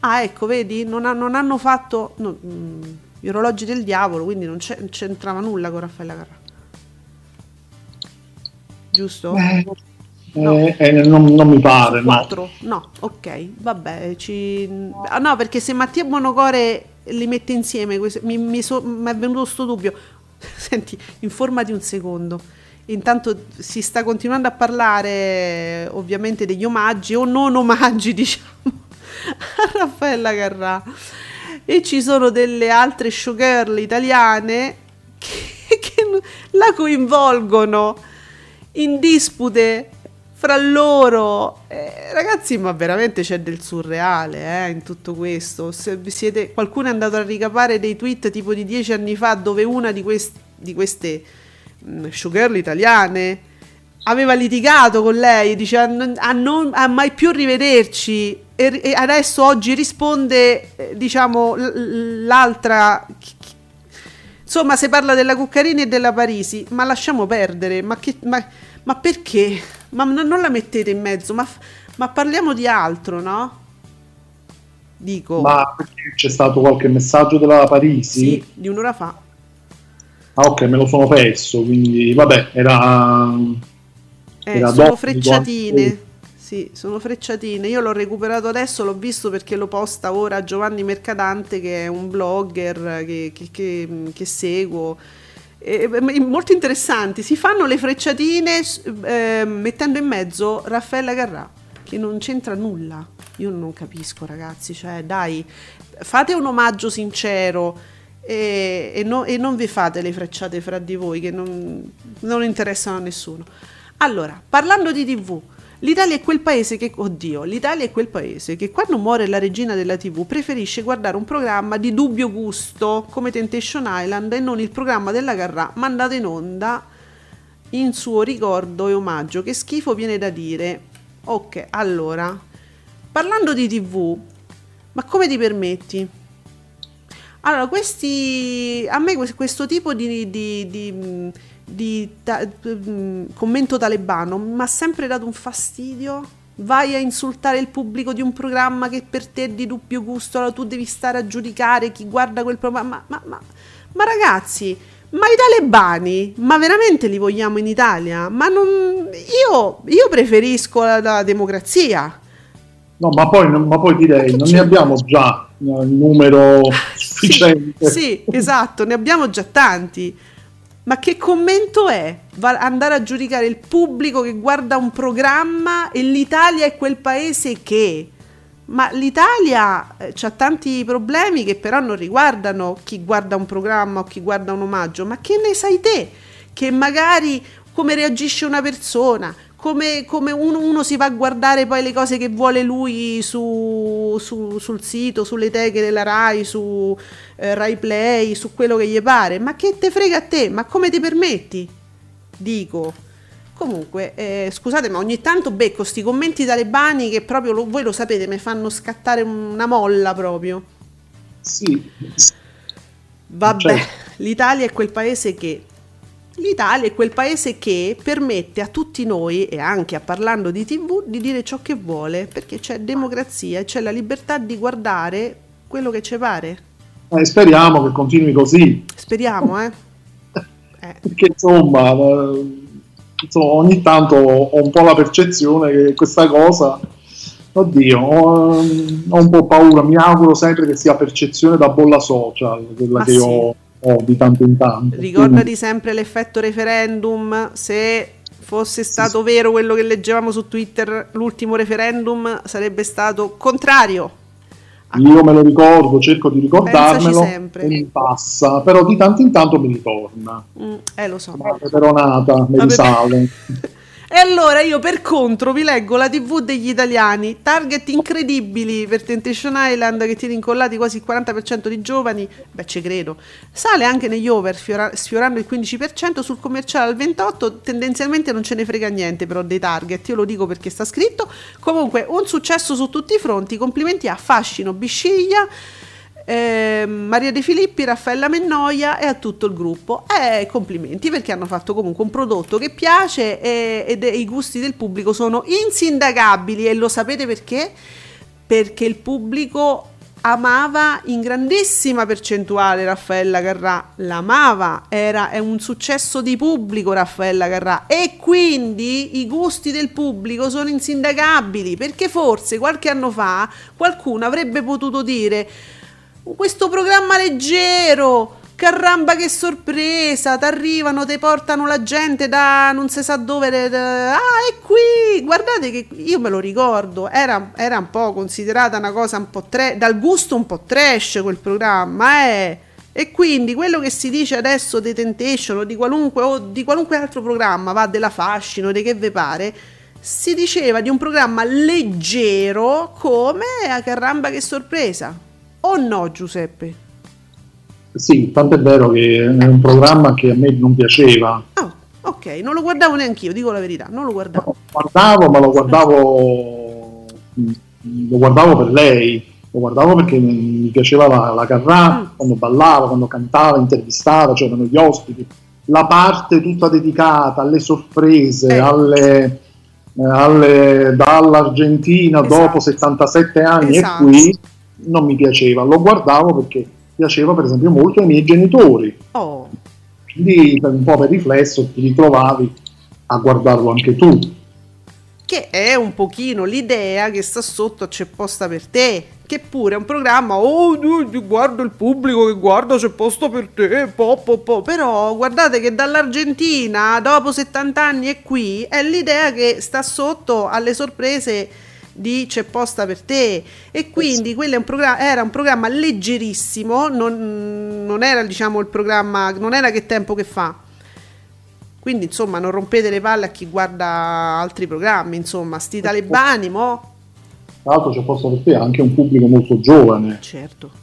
Ah, ecco, vedi, non, ha, non hanno fatto no, mh, mm, gli orologi del diavolo, quindi non c'entrava nulla con Raffaella Carrà. Giusto? Eh, no. Eh, eh, non, non, mi pare. 4? No. ok, vabbè. Ci... Ah, no, perché se Mattia Buonocore li mette insieme, mi, mi, so, è venuto questo dubbio. [LAUGHS] Senti, informati un secondo. Intanto si sta continuando a parlare ovviamente degli omaggi o non omaggi, [LAUGHS] diciamo a [LAUGHS] Raffaella Carrà e ci sono delle altre showgirl italiane che, [LAUGHS] che la coinvolgono in dispute fra loro. Eh, ragazzi, ma veramente c'è del surreale eh, in tutto questo. Siete, qualcuno è andato a ricapare dei tweet tipo di dieci anni fa dove una di, quest, di queste mm, showgirl italiane aveva litigato con lei, dice a, a, non, a mai più rivederci e, e adesso oggi risponde, eh, diciamo, l'altra... Insomma, si parla della Cuccarini e della Parisi, ma lasciamo perdere, ma, che, ma, ma perché? Ma non la mettete in mezzo, ma, ma parliamo di altro, no? Dico. Ma c'è stato qualche messaggio della Parisi? Sì, di un'ora fa. Ah, ok, me lo sono perso, quindi vabbè, era. Eh, era sono frecciatine. Sì, sono frecciatine. Io l'ho recuperato adesso, l'ho visto perché lo posta ora Giovanni Mercadante, che è un blogger che, che, che, che seguo. E, molto interessanti. Si fanno le frecciatine eh, mettendo in mezzo Raffaella Carrà, che non c'entra nulla. Io non capisco, ragazzi. Cioè, dai, fate un omaggio sincero. E, e, no, e non vi fate le frecciate fra di voi che non, non interessano a nessuno. Allora, parlando di TV, L'Italia è quel paese che, oddio, l'Italia è quel paese che quando muore la regina della TV preferisce guardare un programma di dubbio gusto come Temptation Island e non il programma della Carrà mandato in onda in suo ricordo e omaggio. Che schifo viene da dire. Ok, allora, parlando di TV, ma come ti permetti? Allora, questi, a me questo tipo di, di, di, di ta, mm, commento talebano mi ha sempre dato un fastidio. Vai a insultare il pubblico di un programma che per te è di dubbio gusto, allora tu devi stare a giudicare chi guarda quel programma. Ma, ma, ma, ma ragazzi, ma i talebani, ma veramente li vogliamo in Italia? Ma non, io, io preferisco la, la democrazia. No, ma poi, ma poi direi, non c'è? ne abbiamo già il numero sufficiente. Sì, sì, esatto, ne abbiamo già tanti. Ma che commento è? Andare a giudicare il pubblico che guarda un programma e l'Italia è quel paese che... Ma l'Italia eh, ha tanti problemi che però non riguardano chi guarda un programma o chi guarda un omaggio, ma che ne sai te? Che magari come reagisce una persona, come, come uno, uno, si va a guardare poi le cose che vuole lui su, su, sul sito, sulle teghe della Rai, su eh, Rai Play, su quello che gli pare. Ma che te frega a te? Ma come ti permetti? Dico. Comunque, eh, scusate, ma ogni tanto becco questi commenti talebani che proprio lo, voi lo sapete, mi fanno scattare una molla proprio. Sì. Vabbè, cioè. l'Italia è quel paese che L'Italia è quel paese che permette a tutti noi, e anche a parlando di tv, di dire ciò che vuole, perché c'è democrazia e c'è la libertà di guardare quello che ci pare. Eh, speriamo che continui così. Speriamo, eh. [LAUGHS] eh. Perché insomma, eh, insomma, ogni tanto ho un po' la percezione che questa cosa, oddio, ho, ho un po' paura, mi auguro sempre che sia percezione da bolla social, quella Ma che sì. ho oh, di tanto in tanto. Ricordati Quindi... sempre l'effetto referendum, se fosse stato sì, vero quello che leggevamo su Twitter, l'ultimo referendum sarebbe stato contrario. Io me lo ricordo, cerco di ricordarmelo e mi passa, però di tanto in tanto mi ritorna. Mm, eh, lo so. La peperonata, mi risale. [LAUGHS] E allora io per contro vi leggo la TV degli italiani, target incredibili per Temptation Island che tiene incollati quasi il 40% di giovani, beh ci credo, sale anche negli over sfiora- sfiorando il 15%, sul commerciale al 28% tendenzialmente non ce ne frega niente però dei target, io lo dico perché sta scritto, comunque un successo su tutti i fronti, complimenti a Fascino, Bisciglia, eh, Maria De Filippi, Raffaella Mennoia e a tutto il gruppo. Eh, complimenti perché hanno fatto comunque un prodotto che piace e, ed i gusti del pubblico sono insindacabili e lo sapete perché? Perché il pubblico amava in grandissima percentuale Raffaella Carrà, l'amava, era, è un successo di pubblico Raffaella Carrà e quindi i gusti del pubblico sono insindacabili perché forse qualche anno fa qualcuno avrebbe potuto dire questo programma leggero. Caramba che sorpresa, ti arrivano, ti portano la gente da non si sa dove. Ah, è qui! Guardate che io me lo ricordo, era, era un po' considerata una cosa un po' trash, dal gusto un po' trash quel programma, eh. E quindi quello che si dice adesso di Temptation o di qualunque, o di qualunque altro programma, va della fascino, di che ve pare, si diceva di un programma leggero come a caramba che sorpresa. O no, Giuseppe? Sì, tanto è vero che è un programma che a me non piaceva. Oh, ok, non lo guardavo neanche io, dico la verità, non lo guardavo. No, guardavo, ma lo guardavo, lo guardavo per lei, lo guardavo perché mi piaceva la, la Carrà, mm. quando ballava, quando cantava, intervistava, c'erano gli ospiti. La parte tutta dedicata alle sorprese, eh. alle, alle, dall'Argentina esatto. dopo 77 anni esatto. e qui non mi piaceva, lo guardavo perché piaceva per esempio molto ai miei genitori. Oh. Quindi un po' per riflesso ti ritrovavi a guardarlo anche tu. Che è un pochino l'idea che sta sotto c'è posta per te, che pure è un programma, oh guardo il pubblico che guarda c'è posto per te, po, po, po. però guardate che dall'Argentina dopo 70 anni è qui, è l'idea che sta sotto alle sorprese di C'è posta per te e quindi quello un era un programma leggerissimo, non, non, era diciamo il programma, non era che tempo che fa. Quindi insomma non rompete le palle a chi guarda altri programmi, insomma, sti talebani mo. Tra l'altro c'è posta per te anche un pubblico molto giovane. Certo.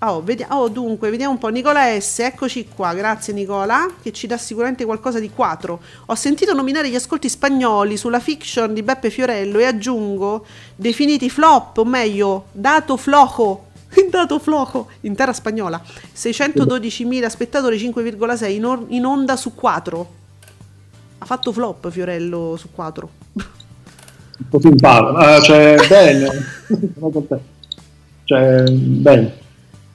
Oh, vediamo, oh, dunque, vediamo un po'. Nicola S, eccoci qua, grazie Nicola, che ci dà sicuramente qualcosa di quattro. Ho sentito nominare gli ascolti spagnoli sulla fiction di Beppe Fiorello e aggiungo, definiti flop, o meglio, dato flojo, [LAUGHS] dato floco in terra spagnola. 612.000 spettatori, 5,6 in, or- in onda su 4. Ha fatto flop Fiorello su 4. Un po' si impara. Uh, cioè, bene. [LAUGHS] cioè, bene.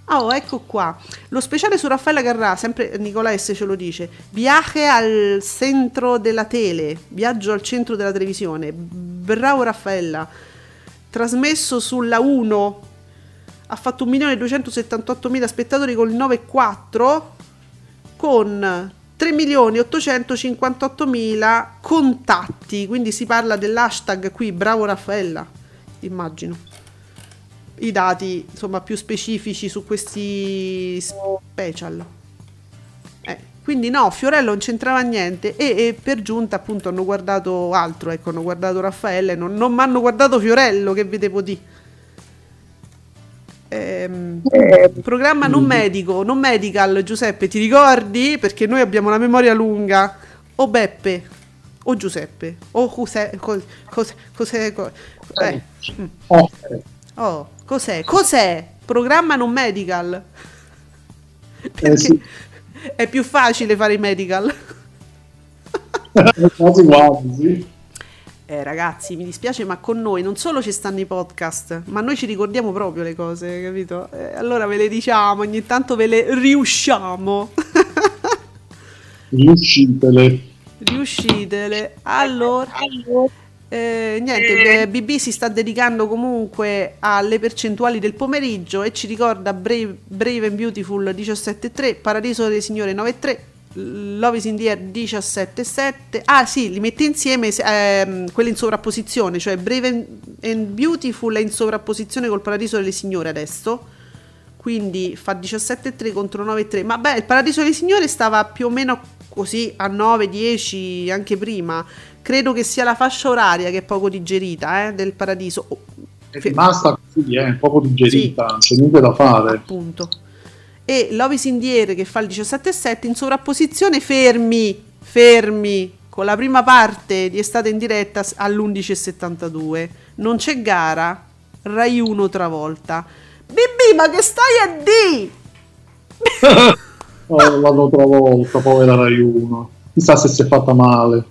Oh, ecco qua. Lo speciale su Raffaella Carrà, sempre Nicola S ce lo dice. Viaje al centro della tele. Viaggio al centro della televisione. Bravo Raffaella. Trasmesso sulla 1. Ha fatto 1.278.000 spettatori con il 9,4 con 3.858.000 contatti. Quindi si parla dell'hashtag qui, bravo Raffaella, immagino i dati insomma più specifici su questi special. Eh, quindi no, Fiorello non c'entrava niente e, e, per giunta appunto hanno guardato altro, ecco, hanno guardato Raffaele, non, non mi hanno guardato Fiorello che vedevo di. Ehm, eh, programma non medico, non medical, Giuseppe, ti ricordi? Perché noi abbiamo la memoria lunga. O Beppe, o Giuseppe, o cos'è? cos'è, cos'è, cos'è eh. Oh, cos'è? Cos'è? Programma non medical. [LAUGHS] Perché eh sì. è più facile fare i medical. [LAUGHS] Quasi quasi, sì. Eh, ragazzi, mi dispiace, ma con noi non solo ci stanno i podcast, ma noi ci ricordiamo proprio le cose, capito? Eh, allora ve le diciamo, ogni tanto ve le riusciamo. [LAUGHS] Riuscitele. Riuscitele. Allora, allora eh, niente, BB si sta dedicando comunque alle percentuali del pomeriggio e ci ricorda Brave, Brave and Beautiful 17.3, Paradiso delle Signore 9.3, Love is in the Air 17.7. Ah sì, li mette insieme ehm, quelli in sovrapposizione, cioè Brave and Beautiful è in sovrapposizione col Paradiso delle Signore adesso. Quindi fa 17.3 contro 9.3. Ma beh, il Paradiso delle Signore stava più o meno così a 9, 10 anche prima credo che sia la fascia oraria che è poco digerita eh, del paradiso. Oh, è rimasta così, eh, poco digerita, sì. c'è niente da fare. Appunto. E Lovis Indiere che fa il 17,7 in sovrapposizione fermi, fermi, con la prima parte di estate in diretta all'11,72. Non c'è gara, Rai 1 travolta. Bibi, ma che stai a di? [LAUGHS] oh, l'hanno travolta, povera Rai 1. Chissà se si è fatta male.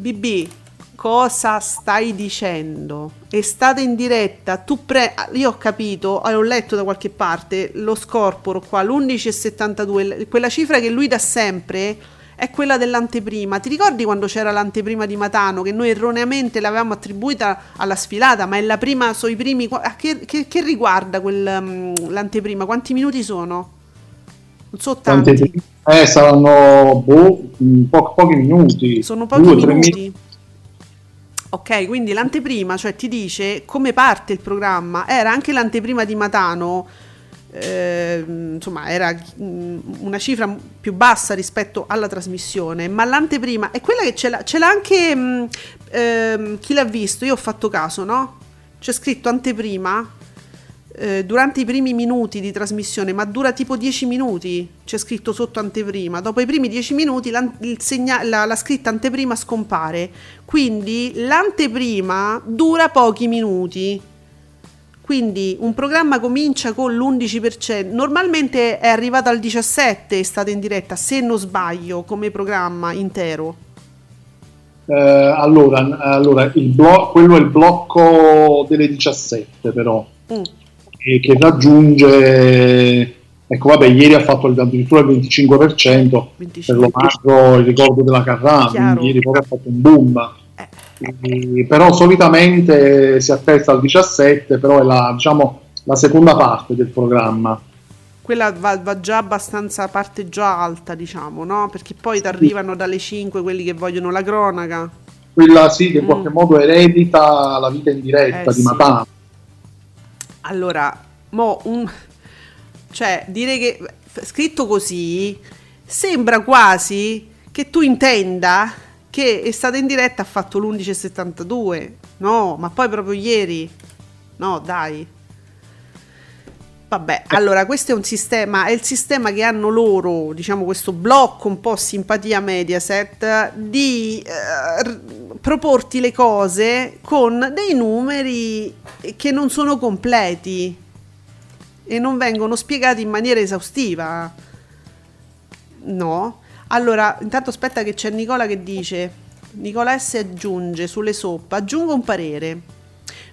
BB, cosa stai dicendo? È stata in diretta, tu pre... Io ho capito, ho letto da qualche parte, lo scorporo qua, l'11,72, quella cifra che lui dà sempre è quella dell'anteprima. Ti ricordi quando c'era l'anteprima di Matano che noi erroneamente l'avevamo attribuita alla sfilata, ma è la prima, sono i primi... Che, che, che riguarda quel, um, l'anteprima? Quanti minuti sono? Non so tanti. Eh, saranno boh, po- pochi minuti. Sono pochi due, minuti. minuti. Ok, quindi l'anteprima, cioè ti dice come parte il programma. Era anche l'anteprima di Matano, eh, insomma, era mm, una cifra più bassa rispetto alla trasmissione, ma l'anteprima è quella che ce l'ha, ce l'ha anche mh, mm, eh, chi l'ha visto. Io ho fatto caso, no? C'è scritto anteprima eh, durante i primi minuti di trasmissione, ma dura tipo 10 minuti, c'è scritto sotto anteprima, dopo i primi 10 minuti segna- la, la scritta anteprima scompare, quindi l'anteprima dura pochi minuti. Quindi un programma comincia con l'11%, normalmente è arrivato al 17%, è stata in diretta, se non sbaglio, come programma intero. Eh, allora, allora blo- quello è il blocco delle 17 però. Mm che, che raggiunge Ecco, vabbè, ieri ha fatto addirittura il 25%, 25. per l'omaggio il ricordo della Carrà, ieri poi ha fatto un boom. Eh. Però solitamente si attesta al 17, però è la, diciamo, la seconda parte del programma. Quella va, va, già abbastanza parte già alta, diciamo, no? Perché poi ti arrivano dalle 5 quelli che vogliono la cronaca. Quella sì, che in mm. qualche modo eredita la vita in diretta eh, di sì. Allora, mo un... cioè, dire che scritto così sembra quasi che tu intenda che è stata in diretta ha fatto l'11.72. No, ma poi proprio ieri. No, dai. Vabbè, allora questo è un sistema, è il sistema che hanno loro, diciamo questo blocco un po' simpatia Mediaset, di eh, proporti le cose con dei numeri che non sono completi. e non vengono spiegati in maniera esaustiva. No. Allora, intanto aspetta che c'è Nicola che dice, Nicola S aggiunge sulle soppe, aggiungo un parere.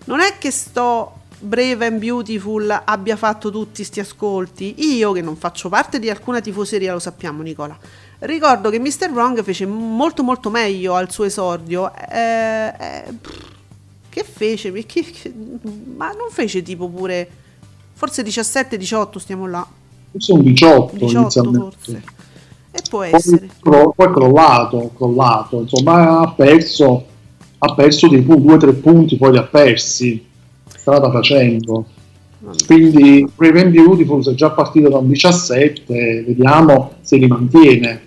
Non è che sto Brave and Beautiful abbia fatto tutti questi ascolti. Io, che non faccio parte di alcuna tifoseria, lo sappiamo, Nicola. Ricordo che Mr. Wrong fece molto molto meglio al suo esordio. Eh, eh, che fece? Che, che, ma non fece tipo pure. Forse 17-18 stiamo là. Forse un 18, 18 forse. E può poi, essere. Poi crollato, crollato. Insomma, ha perso, ha perso dei due o tre punti, poi li ha persi strada facendo. Quindi Brave and Beautiful è già partito da un 17, vediamo se li mantiene.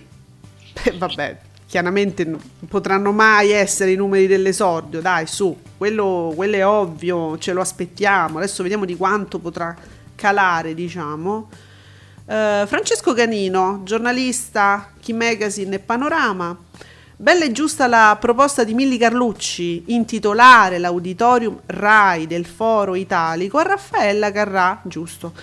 Beh, [LAUGHS] vabbè, chiaramente non potranno mai essere i numeri dell'esordio, dai, su, quello, quello è ovvio, ce lo aspettiamo. Adesso vediamo di quanto potrà calare, diciamo. Uh, Francesco Canino, giornalista, Key Magazine e Panorama. Bella e giusta la proposta di Milli Carlucci, intitolare l'auditorium RAI del Foro Italico a Raffaella Carrà, giusto.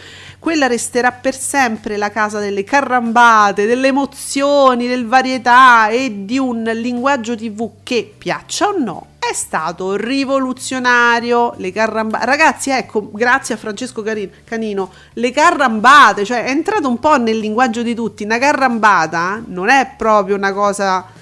Quella resterà per sempre la casa delle carrambate, delle emozioni, del varietà e di un linguaggio tv che, piaccia o no, è stato rivoluzionario. Le carrambate, ragazzi, ecco, grazie a Francesco Canino, le carrambate, cioè è entrato un po' nel linguaggio di tutti. Una carrambata non è proprio una cosa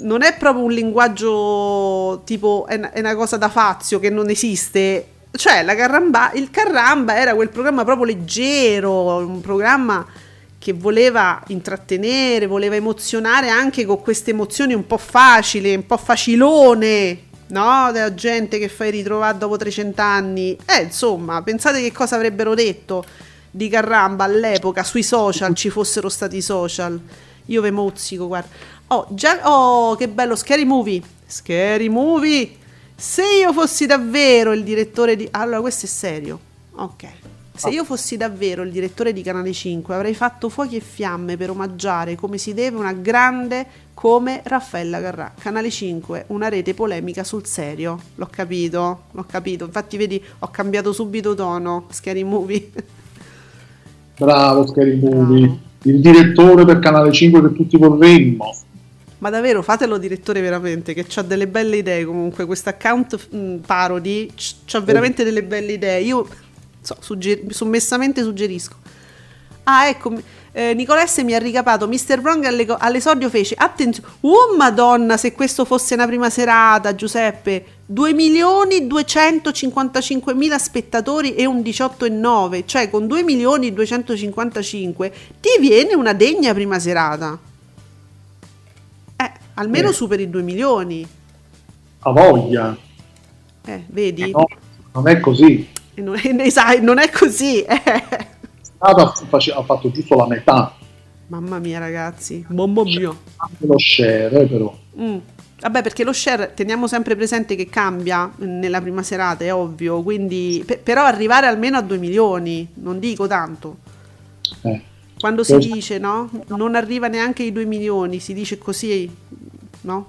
non è proprio un linguaggio tipo è una, è una cosa da fazio che non esiste. Cioè, la carramba, il Carramba era quel programma proprio leggero, un programma che voleva intrattenere, voleva emozionare anche con queste emozioni un po' facili, un po' facilone, no? Della gente che fai ritrovare dopo 300 anni. Eh, insomma, pensate che cosa avrebbero detto di Carramba all'epoca sui social, ci fossero stati social. Io ve mozzico, guarda. Oh, già, oh, che bello, Scary Movie. Scary Movie. Se io fossi davvero il direttore di... Allora, questo è serio. Ok. Se io fossi davvero il direttore di Canale 5 avrei fatto fuochi e fiamme per omaggiare come si deve una grande come Raffaella Carrà. Canale 5, una rete polemica sul serio. L'ho capito, l'ho capito. Infatti vedi, ho cambiato subito tono. Scary Movie. Bravo Scary Movie. Bravo. Il direttore per Canale 5 che tutti vorremmo. Ma davvero fatelo direttore veramente, che ha delle belle idee comunque, questo account parody ha veramente delle belle idee. Io so, sugger- sommessamente suggerisco. Ah, ecco, eh, Nicolesse mi ha ricapato, Mr. Wrong alle- all'esordio fece, attenzione, oh madonna se questo fosse una prima serata, Giuseppe, 2 milioni 255 mila spettatori e un 18,9, cioè con 2 milioni 255 ti viene una degna prima serata. Almeno eh. superi 2 milioni. A voglia. Eh, vedi? Eh no, non è così. Non è, non è così. Eh. Strada ha fatto giusto la metà. Mamma mia ragazzi, mamma mia. Anche lo share eh, però. Mm. Vabbè, perché lo share teniamo sempre presente che cambia nella prima serata, è ovvio. Quindi, per, però arrivare almeno a 2 milioni, non dico tanto. Eh. Quando si dice, no? Non arriva neanche ai 2 milioni, si dice così, no?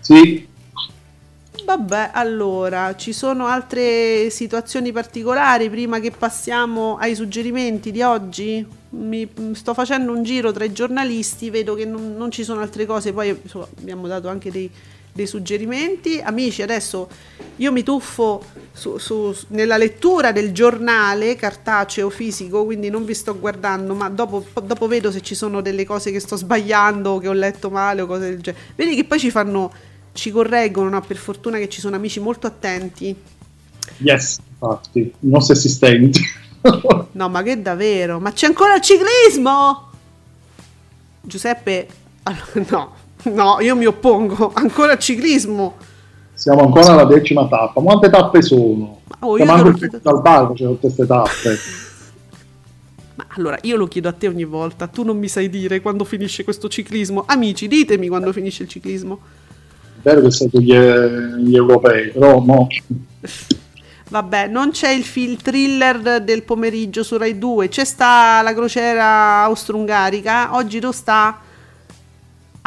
Sì. Vabbè, allora, ci sono altre situazioni particolari prima che passiamo ai suggerimenti di oggi? Mi, sto facendo un giro tra i giornalisti, vedo che non, non ci sono altre cose, poi insomma, abbiamo dato anche dei, dei suggerimenti. Amici, adesso io mi tuffo su, su, nella lettura del giornale cartaceo fisico, quindi non vi sto guardando, ma dopo, dopo, vedo se ci sono delle cose che sto sbagliando, che ho letto male o cose del genere. Vedi che poi ci fanno, ci correggono, no? per fortuna che ci sono amici molto attenti. Yes, infatti, i nostri assistenti. [LAUGHS] no, ma che davvero? Ma c'è ancora il ciclismo? Giuseppe, allora, no, No, io mi oppongo. Ancora al ciclismo. Siamo ancora alla decima tappa. Quante tappe sono? Oh, io manco chiedo... dal bar c'è tutte queste tappe. [LAUGHS] Ma allora, io lo chiedo a te ogni volta. Tu non mi sai dire quando finisce questo ciclismo. Amici, ditemi quando finisce il ciclismo. È vero che siete gli, gli europei, però no. Vabbè, non c'è il, il thriller del pomeriggio su Rai 2, c'è sta la crociera austro-ungarica, oggi lo sta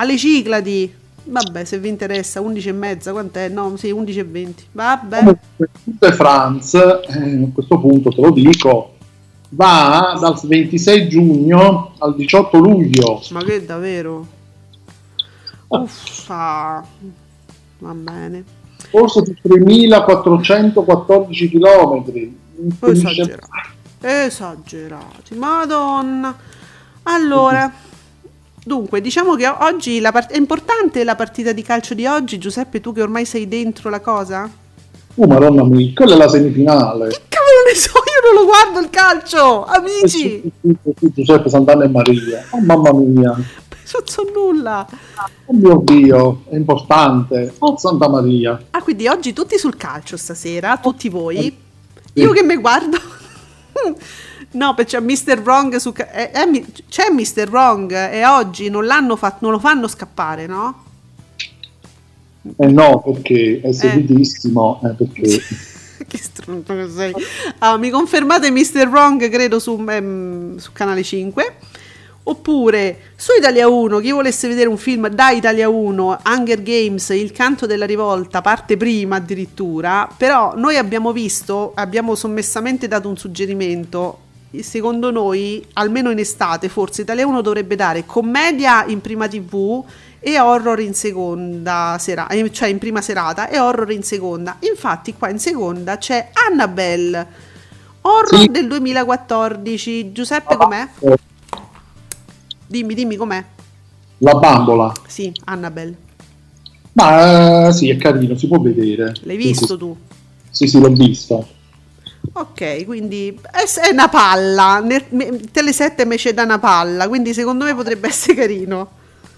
alle Cicladi. Vabbè, se vi interessa, 11 e mezza, quant'è? No, sì, 11 e 20. Vabbè. Comunque, France, eh, a questo punto te lo dico, va dal 26 giugno al 18 luglio. Ma che davvero? Uffa. Va bene. Forse di 3414 km. Esagerati. Esagerati. Madonna. Allora, dunque, diciamo che oggi la part- è importante la partita di calcio di oggi. Giuseppe, tu che ormai sei dentro la cosa? Oh, madonna mia, quella è la semifinale. Che cavolo ne so, io non lo guardo il calcio, amici. Eh Giuseppe Sant'Anna e Maria. Oh, mamma mia. Non so nulla. Oh mio Dio, è importante. Oh Santa Maria. Ah, quindi oggi tutti sul calcio stasera, tutti voi. Io che mi guardo. No, perché c'è Mr. Wrong su... Eh, eh, c'è Mr. Wrong e oggi non, l'hanno fatto, non lo fanno scappare, no? Eh no, perché è seguitissimo, eh. perché... [LAUGHS] che stronzo che sei. Ah, mi confermate Mr. Wrong, credo, su, ehm, su Canale 5. Oppure su Italia 1, chi volesse vedere un film da Italia 1, Hunger Games, Il canto della rivolta, parte prima addirittura, però noi abbiamo visto, abbiamo sommessamente dato un suggerimento, secondo noi, almeno in estate, forse Italia 1 dovrebbe dare commedia in prima tv e horror in seconda serata, eh, cioè in prima serata e horror in seconda. Infatti qua in seconda c'è Annabelle, horror sì. del 2014. Giuseppe com'è? Dimmi, dimmi com'è. La bambola. Sì, Annabelle. Ma uh, sì, è carino, si può vedere. L'hai visto sì, tu? Sì, sì, l'ho vista. Ok, quindi è, una palla. Tele 7 me c'è da una palla, quindi secondo me potrebbe essere carino.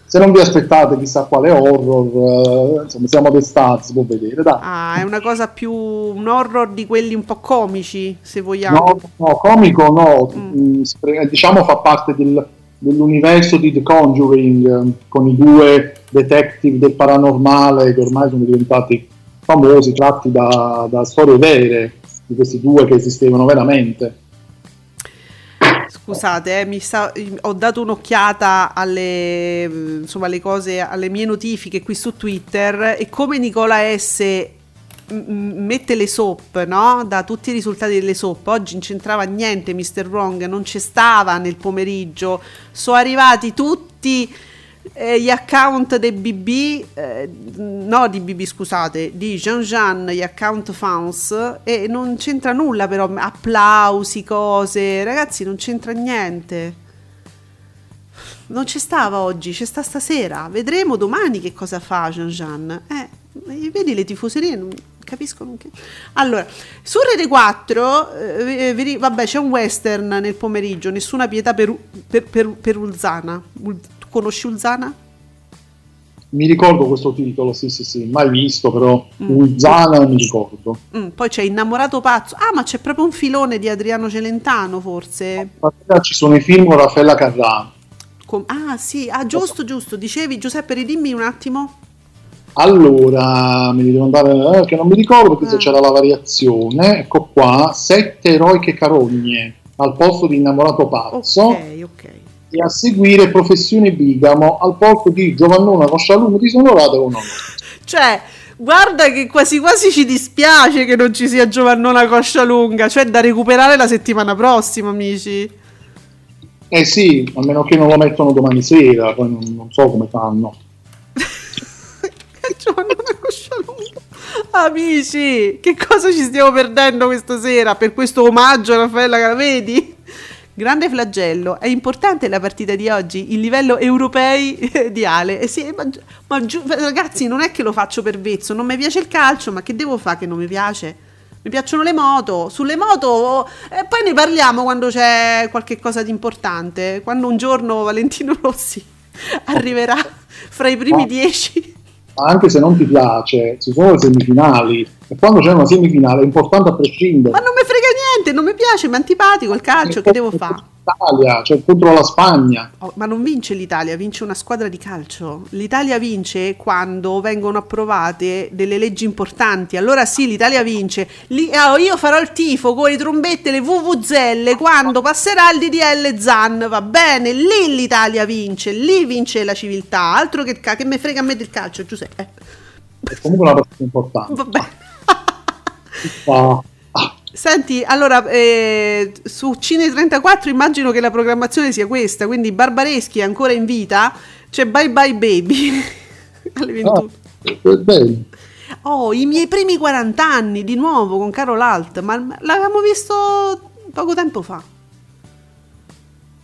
Se non vi aspettate chissà quale horror, uh, insomma, siamo d'estate, si può vedere. Dai. Ah, è una cosa più un horror di quelli un po' comici, se vogliamo. No, no comico no, mm. mm diciamo fa parte del, dell'universo di The Conjuring ehm, con i due detective del paranormale che ormai sono diventati famosi, tratti da, da storie vere di questi due che esistevano veramente. Scusate, eh, sta, ho dato un'occhiata alle, insomma, alle cose, alle mie notifiche qui su Twitter e come Nicola S mette le soap, no? Da tutti i risultati delle soap. Oggi non c'entrava niente Mr. Wrong, non c'è stava nel pomeriggio. Sono arrivati tutti eh, gli account dei BB, eh, no di BB scusate, di Jean Jean, gli account fans e non c'entra nulla però, applausi, cose. Ragazzi, non c'entra niente. Non c'è stava oggi, c'è sta stasera. Vedremo domani che cosa fa Jean Jean. Eh, vedi le tifoserie non capiscono che... Allora, su Rete 4, eh, vi, vabbè, c'è un western nel pomeriggio, nessuna pietà per, per, per, per Ulzana. tu conosci Ulzana? Mi ricordo questo titolo, sì, sì, sì, mai visto, però mm. Ulzana mi ricordo. Mm, poi c'è Innamorato Pazzo. Ah, ma c'è proprio un filone di Adriano Celentano, forse? Ci sono i film con Raffaella Carrà. Com- ah, sì, ah, giusto, giusto. Dicevi, Giuseppe, ridimmi un attimo. Allora, mi devo andare, eh, che non mi ricordo perché ah. c'era la variazione. Ecco qua, sette eroiche carogne al posto di innamorato pazzo. Ok, ok. E a seguire professione bigamo al posto di Giovannona Coscialumo disonorata con onore. Cioè, guarda che quasi quasi ci dispiace che non ci sia Giovannona Coscialunga, cioè da recuperare la settimana prossima, amici. Eh sì, a meno che non lo mettono domani sera, poi non, non so come fanno. [LAUGHS] Giovanna Coscialunga. Amici, che cosa ci stiamo perdendo questa sera per questo omaggio a Raffaella Caravedi? Grande flagello, è importante la partita di oggi, il livello europei di Ale. Eh sì, ma, ma giu, ragazzi, non è che lo faccio per vezzo, non mi piace il calcio, ma che devo fare che non mi piace? Mi piacciono le moto, sulle moto e poi ne parliamo quando c'è qualche cosa di importante, quando un giorno Valentino Rossi [LAUGHS] arriverà fra i primi dieci. anche se non ti piace, ci sono le semifinali e quando c'è una semifinale è importante a prescindere. Ma non mi frega niente, non mi piace, mi è antipatico il calcio, che devo fare? Italia, cioè contro la Spagna. Oh, ma non vince l'Italia, vince una squadra di calcio. L'Italia vince quando vengono approvate delle leggi importanti. Allora sì, l'Italia vince. Lì, oh, io farò il tifo con le trombette, le VVZelle quando passerà il DDL ZAN. Va bene, lì l'Italia vince, lì vince la civiltà. Altro che, che me frega a me del calcio, Giuseppe. È comunque una partita importante. Va Senti, allora eh, su Cine 34 immagino che la programmazione sia questa, quindi Barbareschi è ancora in vita, c'è Bye Bye Baby [LAUGHS] alle 21. Oh, oh, i miei primi 40 anni di nuovo con Carol Alt, ma l'avevamo visto poco tempo fa.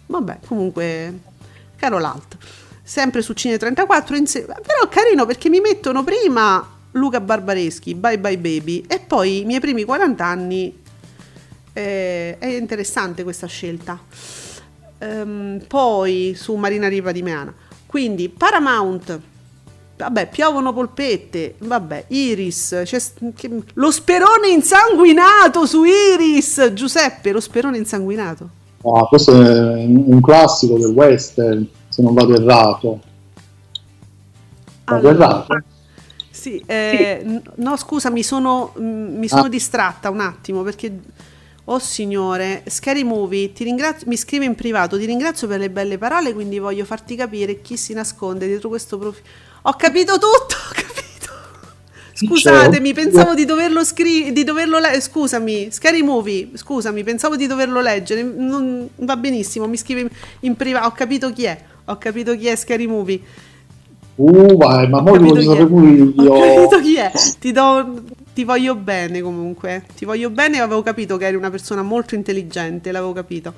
Vabbè, comunque Carol Alt, sempre su Cine 34, inse- però carino perché mi mettono prima Luca Barbareschi, Bye Bye Baby e poi i miei primi 40 anni eh, è interessante questa scelta. Um, poi su Marina Riva di Meana. Quindi Paramount, vabbè, piovono polpette, vabbè, Iris, che, lo sperone insanguinato su Iris, Giuseppe, lo sperone insanguinato. Ah, questo è un classico del western, se non vado errato. Vado allora, errato? Sì, eh, sì. no scusa, mi sono, mi sono ah. distratta un attimo perché Oh signore, Scary Movie, mi scrive in privato, ti ringrazio per le belle parole, quindi voglio farti capire chi si nasconde dietro questo profilo. Ho capito tutto, [LAUGHS] ho capito. Scusatemi, pensavo di doverlo scrivere, di doverlo leggere, scusami, Scary Movie, scusami, pensavo di doverlo leggere, non, va benissimo, mi scrive in privato, ho capito chi è, ho capito chi è Scary Movie. Uh, vai, ma poi voglio sapere pure io. Ho capito chi è, ti do ti voglio bene comunque, ti voglio bene, avevo capito che eri una persona molto intelligente, l'avevo capito.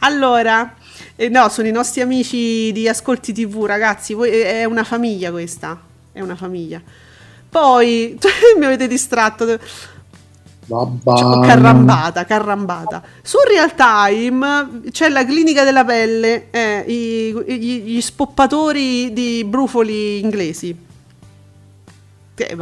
Allora, eh, no, sono i nostri amici di Ascolti TV, ragazzi, voi, è una famiglia questa, è una famiglia. Poi, [LAUGHS] mi avete distratto. Cioè, carrambata, carrambata. Su Real Time c'è la clinica della pelle, eh, i, gli, gli spoppatori di brufoli inglesi. Che,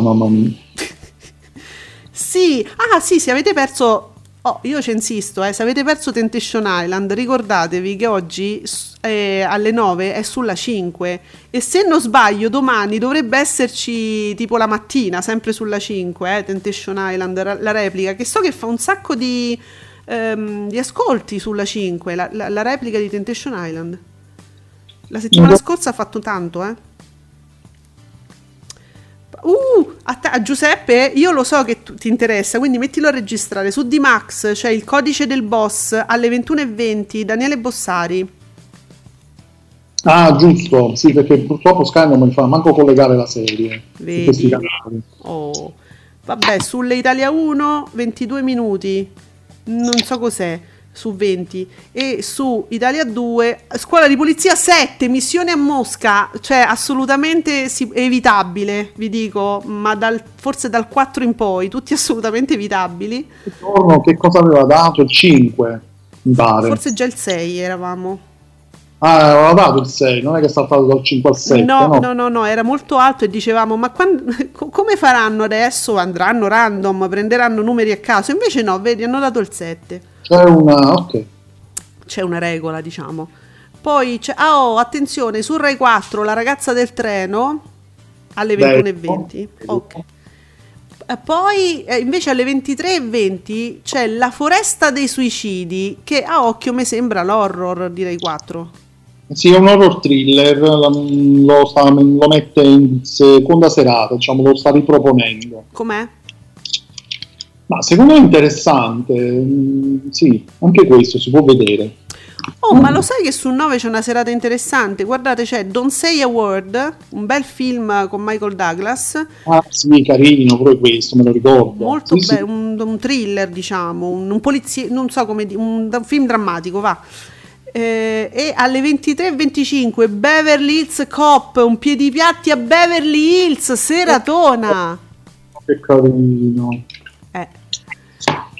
mamma mia. [LAUGHS] sì, ah sì, se avete perso... Oh, io ci insisto, eh, se avete perso Temptation Island, ricordatevi che oggi eh, alle 9 è sulla 5 e se non sbaglio domani dovrebbe esserci tipo la mattina, sempre sulla 5, eh, Temptation Island, la replica, che so che fa un sacco di, ehm, di ascolti sulla 5, la, la, la replica di Temptation Island. La settimana scorsa ha fatto tanto, eh. Uh, a, te, a, Giuseppe, io lo so che tu, ti interessa, quindi mettilo a registrare. Su D-Max c'è il codice del boss alle 21.20, Daniele Bossari. Ah, giusto, sì, perché purtroppo Sky non mi fa manco collegare la serie. Vedi? Oh. Vabbè, sulle Italia 1, 22 minuti. Non so cos'è su 20 e su Italia 2 scuola di polizia 7 missione a Mosca cioè assolutamente evitabile vi dico ma dal, forse dal 4 in poi tutti [LAUGHS] assolutamente evitabili. Che cosa aveva dato? il 5 mi pare. Forse già il 6 eravamo Ah, aveva dato il 6, non è che è saltato dal 5 al 7. No, no, no, no, no era molto alto e dicevamo, ma quando, [LAUGHS] come faranno adesso? Andranno random, prenderanno numeri a caso? Invece no, vedi, hanno dato il 7. C'è una, ok. C'è una regola, diciamo. Poi c'è, ah, oh, attenzione, su Rai 4, la ragazza del treno, alle 21.20. Ok. Poi eh, invece alle 23.20 c'è La foresta dei suicidi, che a occhio mi sembra l'horror di Rai 4. Sì, è un horror thriller, lo, sta, lo mette in seconda serata, diciamo, lo sta riproponendo. Com'è? Ma secondo me è interessante, mm, sì, anche questo si può vedere. Oh, mm. ma lo sai che su 9 c'è una serata interessante? Guardate, c'è Don't Say a Word, un bel film con Michael Douglas. Ah, sì, carino, pure questo, me lo ricordo. Molto sì, bello, sì. un, un, thriller, diciamo, un, un polizia, non so come dire, un, un film drammatico, va. Eh, e alle 23.25 Beverly Hills Cop, un piedipiatti a Beverly Hills, seratona. Che carino. Eh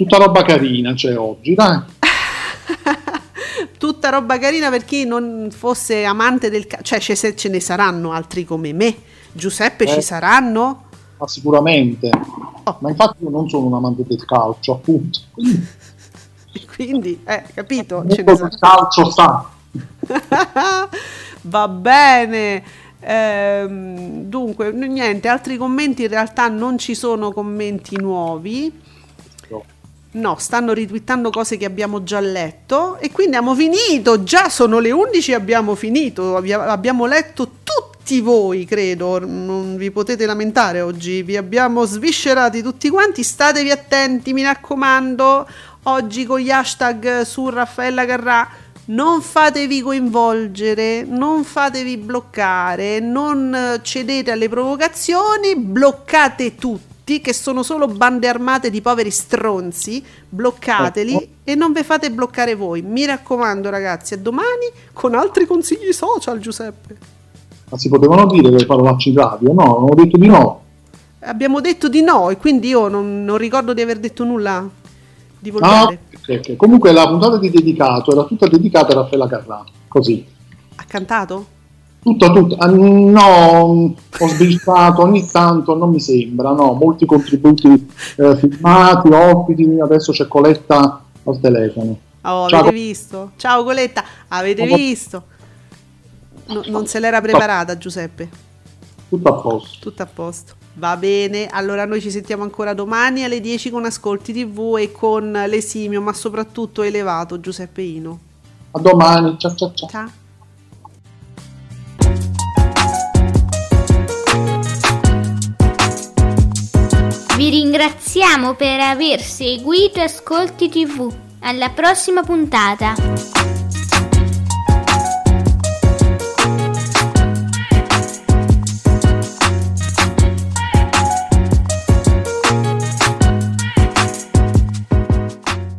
tutta roba carina c'è cioè, oggi, dai. [LAUGHS] tutta roba carina per chi non fosse amante del calcio, cioè ce, ce, ne saranno altri come me. Giuseppe eh. ci saranno? ma sicuramente. Oh. Ma infatti io non sono un amante del calcio, appunto. [LAUGHS] Quindi, eh, capito? Ce ne il calcio sta. [LAUGHS] Va bene. Ehm, dunque, niente, altri commenti in realtà non ci sono commenti nuovi. No. no, stanno ritwittando cose che abbiamo già letto e quindi abbiamo finito. Già sono le 11 abbiamo finito. Abbiamo letto tutti voi, credo. Non vi potete lamentare oggi. Vi abbiamo sviscerati tutti quanti. Statevi attenti, mi raccomando. Oggi con gli hashtag su Raffaella Carrà non fatevi coinvolgere, non fatevi bloccare, non cedete alle provocazioni, bloccate tutti, che sono solo bande armate di poveri stronzi, bloccateli oh. e non vi fate bloccare voi. Mi raccomando ragazzi, a domani con altri consigli social Giuseppe. Ma si potevano dire le parolacce in radio? No, non ho detto di no. Abbiamo detto di no e quindi io non, non ricordo di aver detto nulla di volgare. Ah, okay. Comunque la puntata di dedicato era tutta dedicata a Raffaella Carrà, così. Ha cantato? Tutta, tutta. Ah, no, ho sbilzato ogni tanto, non mi sembra, no, molti contributi eh, filmati, ospiti, adesso c'è Coletta al telefono. Oh, Ciao. avete visto? Ciao Coletta, avete oh, visto? No, non se l'era preparata Giuseppe. Tutto a posto. Tutto a posto. Va bene, allora noi ci sentiamo ancora domani alle 10 con Ascolti TV e con l'esimio, ma soprattutto elevato Giuseppe Ino. A domani, ciao ciao ciao. ciao. Vi ringraziamo per aver seguito Ascolti TV. Alla prossima puntata.